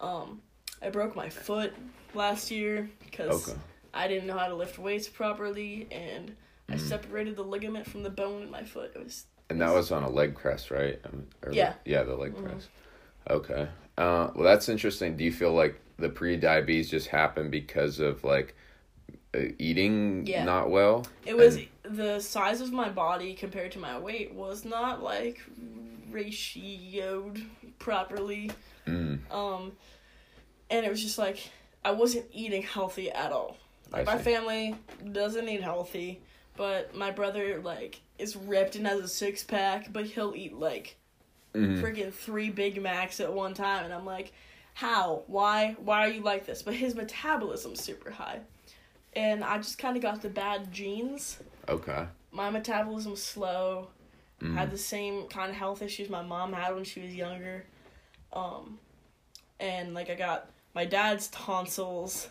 Um, I broke my foot last year because Okay. I didn't know how to lift weights properly, and I Mhm. separated the ligament from the bone in my foot. It was And that was on a leg press, right? Um, or- Yeah. Yeah, the leg Mhm. press. Okay. Uh, well, that's interesting. Do you feel like the pre-diabetes just happened because of like uh, eating Yeah. not well? It was And- the size of my body compared to my weight was not like ratioed properly. Mm, Um, and it was just like I wasn't eating healthy at all. Like my family doesn't eat healthy, but my brother like is ripped and has a six pack, but he'll eat like Mhm. freaking three Big Macs at one time, and I'm like, how? Why? Why are you like this? But his metabolism's super high, and I just kind of got the bad genes. Okay. My metabolism's slow. Mhm. Had the same kind of health issues my mom had when she was younger, um, and like I got my dad's tonsils,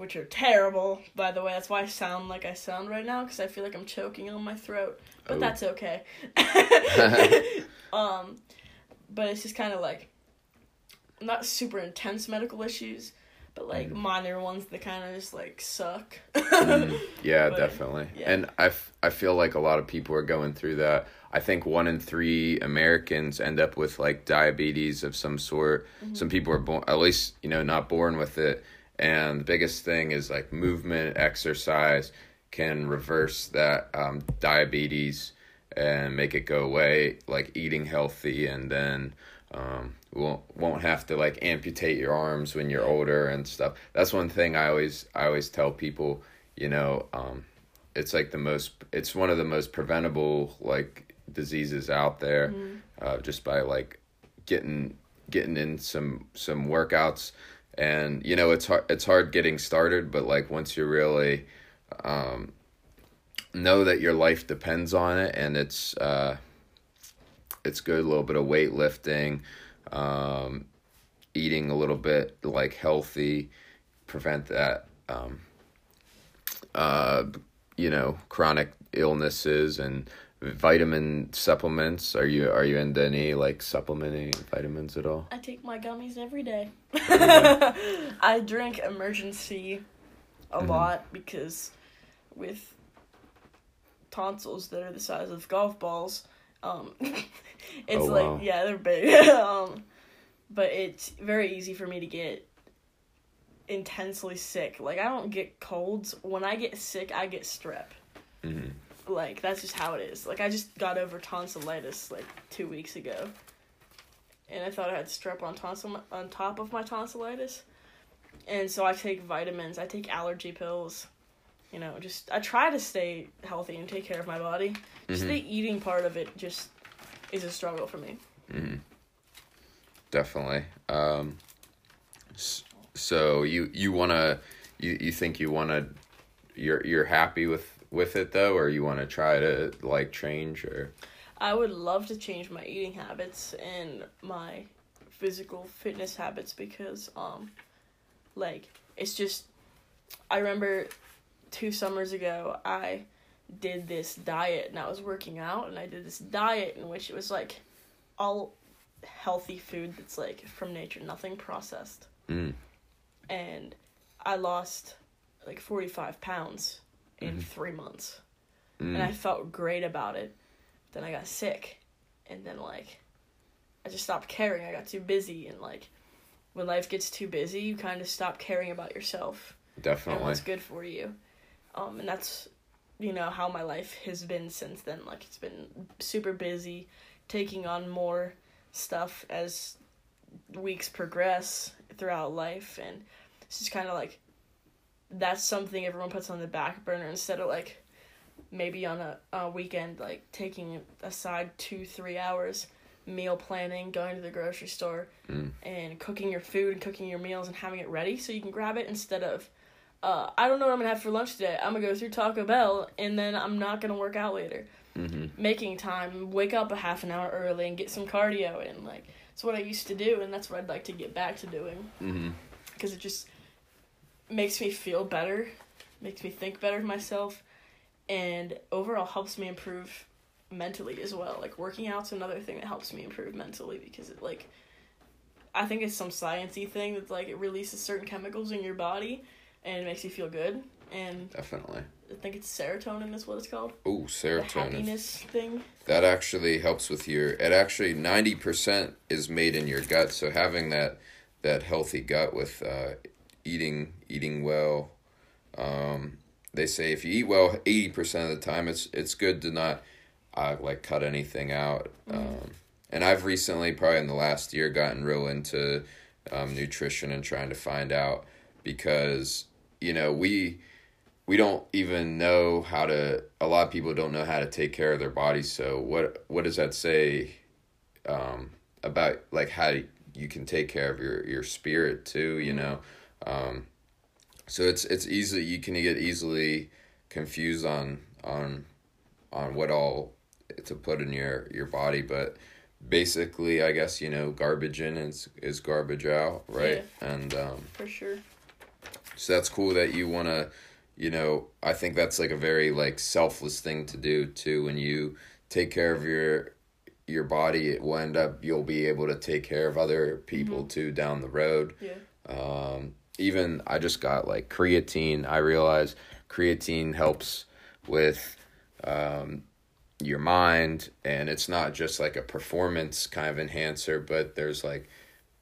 which are terrible. By the way, that's why I sound like I sound right now because I feel like I'm choking on my throat, but Oh. that's okay. um, but it's just kind of like not super intense medical issues, but like Mhm. minor ones that kind of just like suck. Mhm. Yeah, But, definitely. yeah. And I, f- I feel like a lot of people are going through that. I think one in three Americans end up with like diabetes of some sort. Mm-hmm. Some people are born, at least, you know, not born with it. And the biggest thing is like movement, exercise can reverse that um, diabetes and make it go away. Like eating healthy and then um, won't won't have to like amputate your arms when you're older and stuff. That's one thing I always I always tell people. You know, um, it's like the most. It's one of the most preventable like diseases out there, uh, just by like getting getting in some some workouts. And you know, it's hard. It's hard getting started, but like once you really um, know that your life depends on it, and it's uh, it's good. A little bit of weightlifting, um, eating a little bit like healthy, prevent that. Um, uh, you know, chronic illnesses and vitamin supplements. Are you are you into any like supplementing vitamins at all? I take my gummies every day. I drink Emergen-C a Mhm. lot because with tonsils that are the size of golf balls, um, it's Oh, like wow. yeah they're big. um, but it's very easy for me to get intensely sick. Like I don't get colds. When I get sick, I get strep. hmm Like that's just how it is. Like I just got over tonsillitis like two weeks ago, and I thought I had strep on tonsil on top of my tonsillitis, and so I take vitamins. I take allergy pills. You know, just I try to stay healthy and take care of my body. Just Mhm. the eating part of it just is a struggle for me. hmm Definitely. Um, so you you wanna you you think you wanna you're you're happy with with it though, or you want to try to like change or I would love to change my eating habits and my physical fitness habits because um like it's just I remember two summers ago I did this diet and I was working out and I did this diet in which it was like all healthy food that's like from nature, nothing processed. Mm. And I lost like 45 pounds in Mhm. 3 months Mm. and I felt great about it. Then I got sick, and then like, I just stopped caring. I got too busy, and like, when life gets too busy, you kind of stop caring about yourself and definitely. what's good for you. Um, and that's, you know, how my life has been since then. Like, it's been super busy, taking on more stuff as weeks progress throughout life, and it's just kind of like, that's something everyone puts on the back burner instead of like maybe on a, a weekend like taking aside two three hours meal planning going to the grocery store Mm. and cooking your food and cooking your meals and having it ready so you can grab it instead of uh, i don't know what i'm gonna have for lunch today. I'm gonna go through taco bell and then i'm not gonna work out later. Hmm making time wake up a half an hour early and get some cardio in like it's what i used to do and that's what i'd like to get back to doing. Hmm because it just makes me feel better, makes me think better of myself, and overall helps me improve mentally as well. Like working out's another thing that helps me improve mentally because it like I think it's some sciencey thing that's like it releases certain chemicals in your body and it makes you feel good. And Definitely. I think it's serotonin is what it's called. Oh, The serotonin. happiness thing. That actually helps with your. It actually ninety percent is made in your gut. So having that that healthy gut with uh, eating eating well, um, they say if you eat well eighty percent of the time, it's it's good to not uh, like cut anything out. Um, and I've recently, probably in the last year, gotten real into um, nutrition and trying to find out because you know we we don't even know how to a lot of people don't know how to take care of their bodies. So what what does that say um, about like how you can take care of your your spirit too you know um, so it's it's easily you can get easily confused on on on what all to put in your your body but basically i guess you know garbage in is is garbage out right Yeah. and um For sure. so that's cool that you want to, you know, I think that's like a very like selfless thing to do too. When you take care of your your body, it will end up you'll be able to take care of other people too down the road. Yeah. Um, even I just got like creatine. I realize creatine helps with um, your mind, and it's not just like a performance kind of enhancer, but there's like,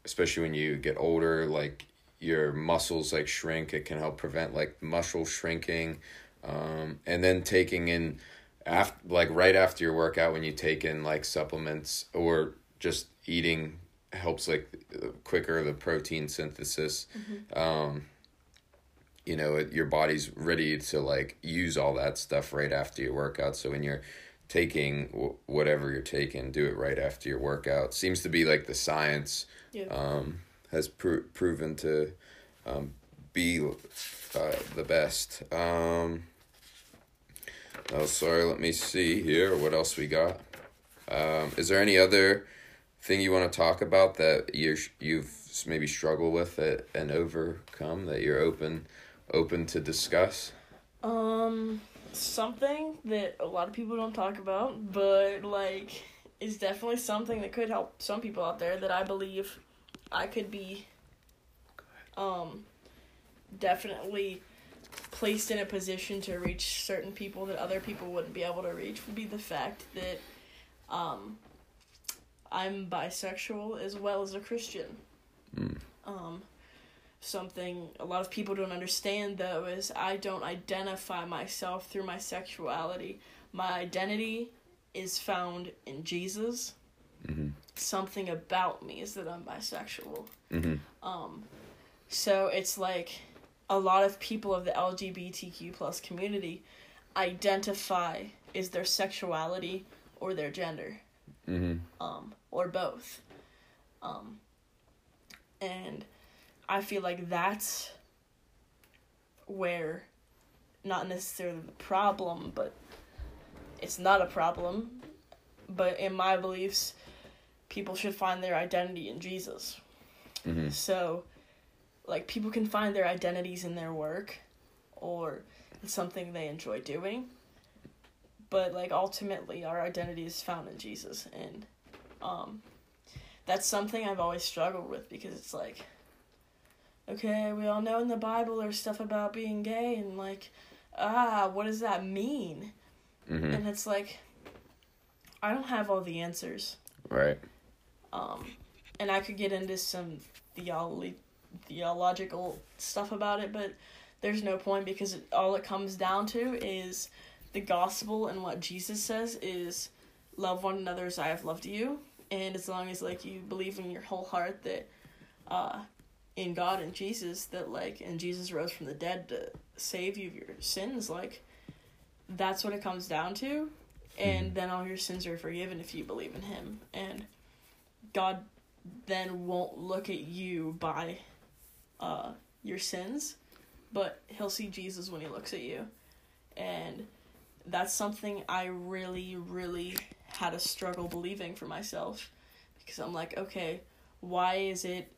especially when you get older, like your muscles like shrink. It can help prevent like muscle shrinking, um, and then taking in after like right after your workout when you take in like supplements or just eating helps like quicker the protein synthesis. Um you know it, your body's ready to like use all that stuff right after your workout. So when you're taking w- whatever you're taking do it right after your workout. Seems to be like the science Yeah. um has pro- proven to um be uh, the best. Um oh sorry let me see here what else we got. Um is there any other thing you want to talk about that you you've maybe struggled with it and overcome that you're open open to discuss? Um, something that a lot of people don't talk about, but like is definitely something that could help some people out there that I believe I could be um definitely placed in a position to reach certain people that other people wouldn't be able to reach would be the fact that um I'm bisexual as well as a Christian. Mm. Um something a lot of people don't understand though is I don't identify myself through my sexuality. My identity is found in Jesus. Mhm. Something about me is that I'm bisexual. mm-hmm. Um, so it's like a lot of people of the LGBTQ plus community identify is their sexuality or their gender Mm-hmm. um, or both. Um, and I feel like that's where, not necessarily the problem, but it's not a problem. But in my beliefs, people should find their identity in Jesus. Mm-hmm. So, like, people can find their identities in their work or in something they enjoy doing. But, like, ultimately, our identity is found in Jesus. And, um, that's something I've always struggled with because it's like, okay, we all know in the Bible there's stuff about being gay and, like, ah, what does that mean? Mm-hmm. And it's like, I don't have all the answers. right Um, and I could get into some theolo- theological stuff about it, but there's no point because it, all it comes down to is the gospel and what Jesus says is love one another as I have loved you. And as long as like you believe in your whole heart that uh, in God and Jesus that like and Jesus rose from the dead to save you of your sins, like that's what it comes down to. And then all your sins are forgiven if you believe in him. And God then won't look at you by uh, your sins, but he'll see Jesus when he looks at you. And that's something I really, really had a struggle believing for myself because I'm like, okay, why is it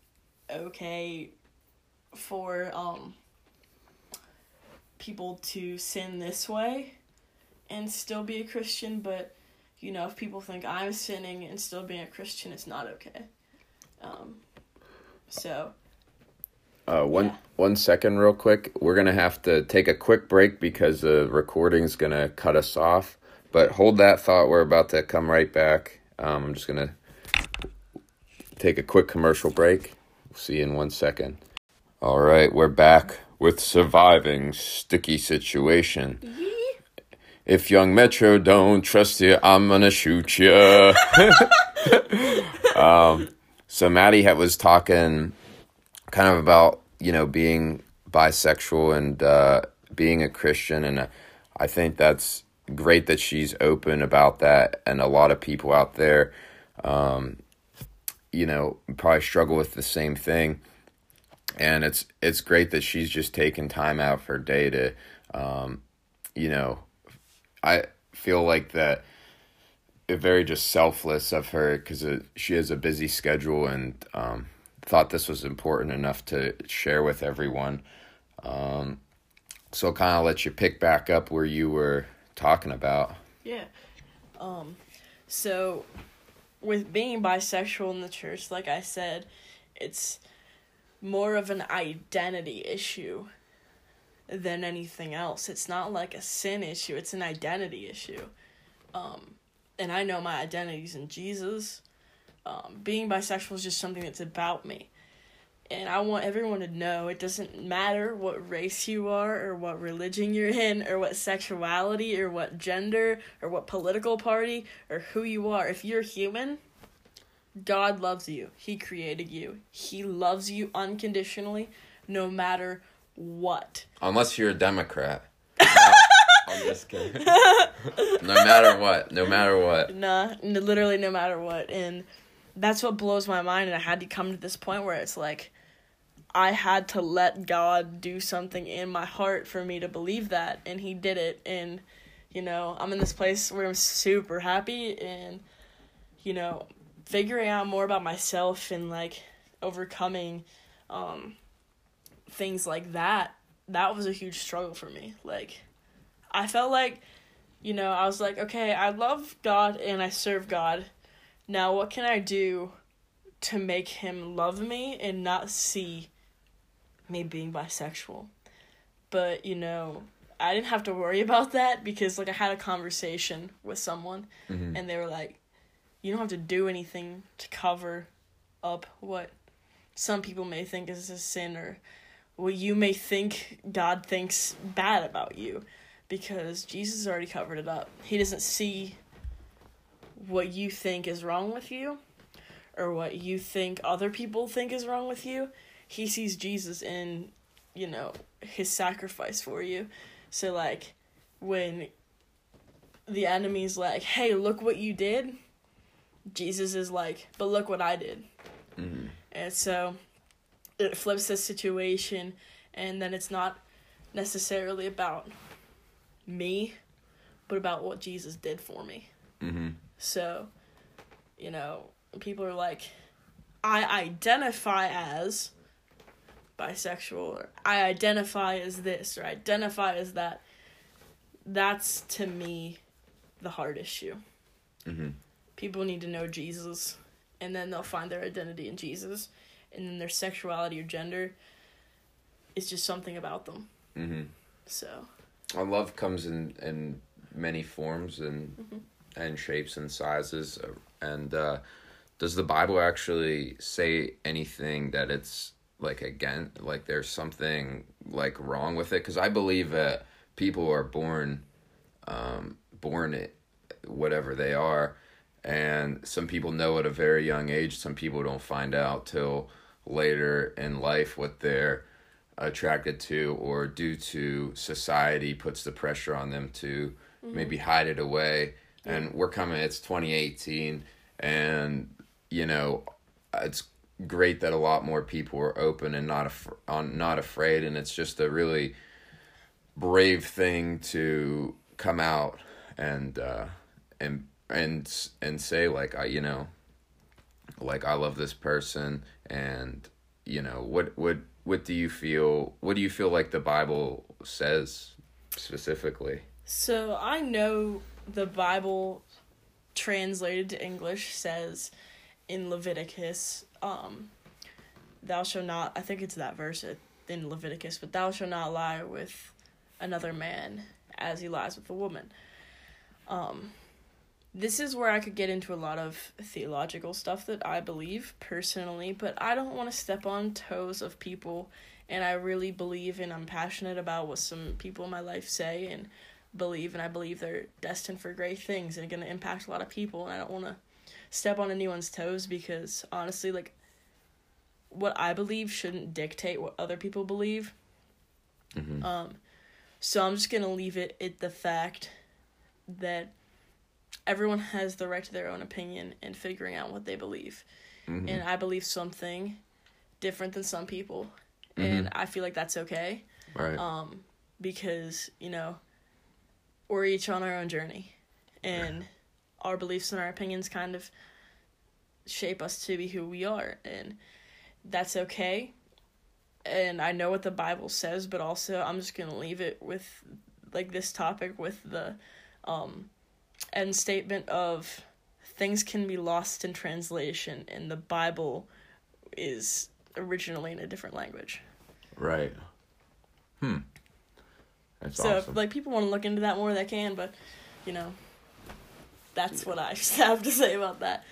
okay for um people to sin this way and still be a Christian, but you know, if people think I'm sinning and still being a Christian, it's not okay. Um, so Uh, one Yeah. one second, real quick. We're gonna have to take a quick break because the recording's gonna cut us off. But hold that thought. We're about to come right back. Um, I'm just gonna take a quick commercial break. We'll see you in one second. All right, we're back with surviving sticky situation. If young Metro don't trust you, I'm gonna shoot you. um, so Maddie had, was talking kind of about you know being bisexual and uh, being a Christian, and uh, I think that's great that she's open about that. And a lot of people out there, um, you know, probably struggle with the same thing. And it's it's great that she's just taking time out of her day to, um, you know, I feel like that very just selfless of her because she has a busy schedule and um, thought this was important enough to share with everyone. Um, so kind of let you pick back up where you were talking about. Yeah. Um, so with being bisexual in the church, like I said, it's more of an identity issue than anything else. It's not like a sin issue, it's an identity issue. Um, and I know my identity's in Jesus. Um, being bisexual is just something that's about me. And I want everyone to know it doesn't matter what race you are, or what religion you're in, or what sexuality, or what gender, or what political party, or who you are. If you're human, God loves you. He created you. He loves you unconditionally, no matter what. Unless you're a Democrat. I'm just kidding. no matter what, no matter what. Nah, literally no matter what. And that's what blows my mind. And I had to come to this point where it's like, I had to let God do something in my heart for me to believe that. And He did it. And, you know, I'm in this place where I'm super happy and, you know, figuring out more about myself and like overcoming um, things like that. That was a huge struggle for me. Like, I felt like, you know, I was like, okay, I love God and I serve God. Now, what can I do to make him love me and not see me being bisexual? But, you know, I didn't have to worry about that because, like, I had a conversation with someone mm-hmm. and they were like, you don't have to do anything to cover up what some people may think is a sin or what you may think God thinks bad about you because Jesus already covered it up. He doesn't see what you think is wrong with you or what you think other people think is wrong with you. He sees Jesus in, you know, his sacrifice for you. So like when the enemy's like, "Hey, look what you did." Jesus is like, "But look what I did." Mm-hmm. And so it flips the situation and then it's not necessarily about me, but about what Jesus did for me. Mm-hmm. So, you know, people are like, I identify as bisexual, or I identify as this, or identify as that. That's to me the hard issue. Mm-hmm. People need to know Jesus, and then they'll find their identity in Jesus, and then their sexuality or gender is just something about them. Mm-hmm. So well, love comes in in many forms and mm-hmm. and shapes and sizes. Uh, and uh, does the Bible actually say anything that it's like again like there's something like wrong with it? Because I believe that people are born um, born it whatever they are, and some people know at a very young age. Some people don't find out till later in life what they're attracted to or due to society puts the pressure on them to mm-hmm. maybe hide it away yeah. and we're coming it's 2018 and you know it's great that a lot more people are open and not af- on not afraid and it's just a really brave thing to come out and uh and and and say like I you know like I love this person and you know what what what do you feel what do you feel like the bible says specifically? So i know the bible translated to english says in leviticus um thou shalt not i think it's that verse in leviticus but thou shalt not lie with another man as he lies with a woman. Um this is where I could get into a lot of theological stuff that I believe personally, but I don't want to step on toes of people and I really believe and I'm passionate about what some people in my life say and believe and I believe they're destined for great things and going to impact a lot of people and I don't want to step on anyone's toes because honestly like what I believe shouldn't dictate what other people believe. Mhm. Um, so I'm just gonna leave it at the fact that everyone has the right to their own opinion and figuring out what they believe. Mhm. And I believe something different than some people, Mhm. and I feel like that's okay. right. Um, because you know, we're each on our own journey, and our beliefs and our opinions kind of shape us to be who we are, and that's okay. And I know what the Bible says, but also I'm just gonna leave it with like this topic with the um end statement of things can be lost in translation and the Bible is originally in a different language. right. Hmm. That's so awesome. if like people want to look into that more, they can. But you know, that's what I just have to say about that.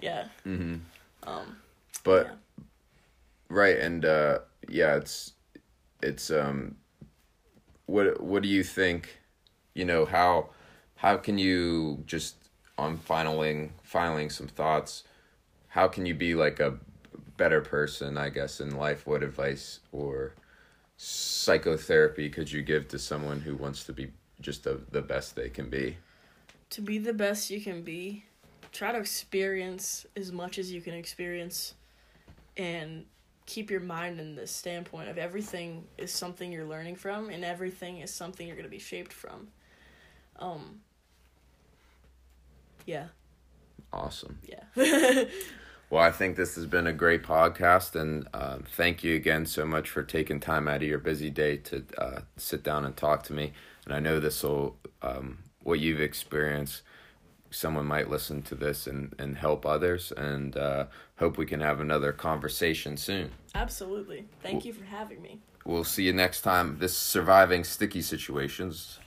Yeah. mm-hmm. Um. But Yeah. right, and uh, yeah, it's it's um, what what do you think? You know how how can you just on filing filing some thoughts? How can you be like a better person? I guess in life, what advice or psychotherapy could you give to someone who wants to be just the the best they can be? To be the best you can be, try to experience as much as you can experience, and keep your mind in the standpoint of everything is something you're learning from, and everything is something you're gonna be shaped from. Um. Yeah. Awesome. Yeah. Well, I think this has been a great podcast, and um, thank you again so much for taking time out of your busy day to uh, sit down and talk to me. And I know this will, um, what you've experienced, someone might listen to this and, and help others, and uh, hope we can have another conversation soon. Absolutely. Thank you for having me. We'll see you next time. This Surviving Sticky Situations.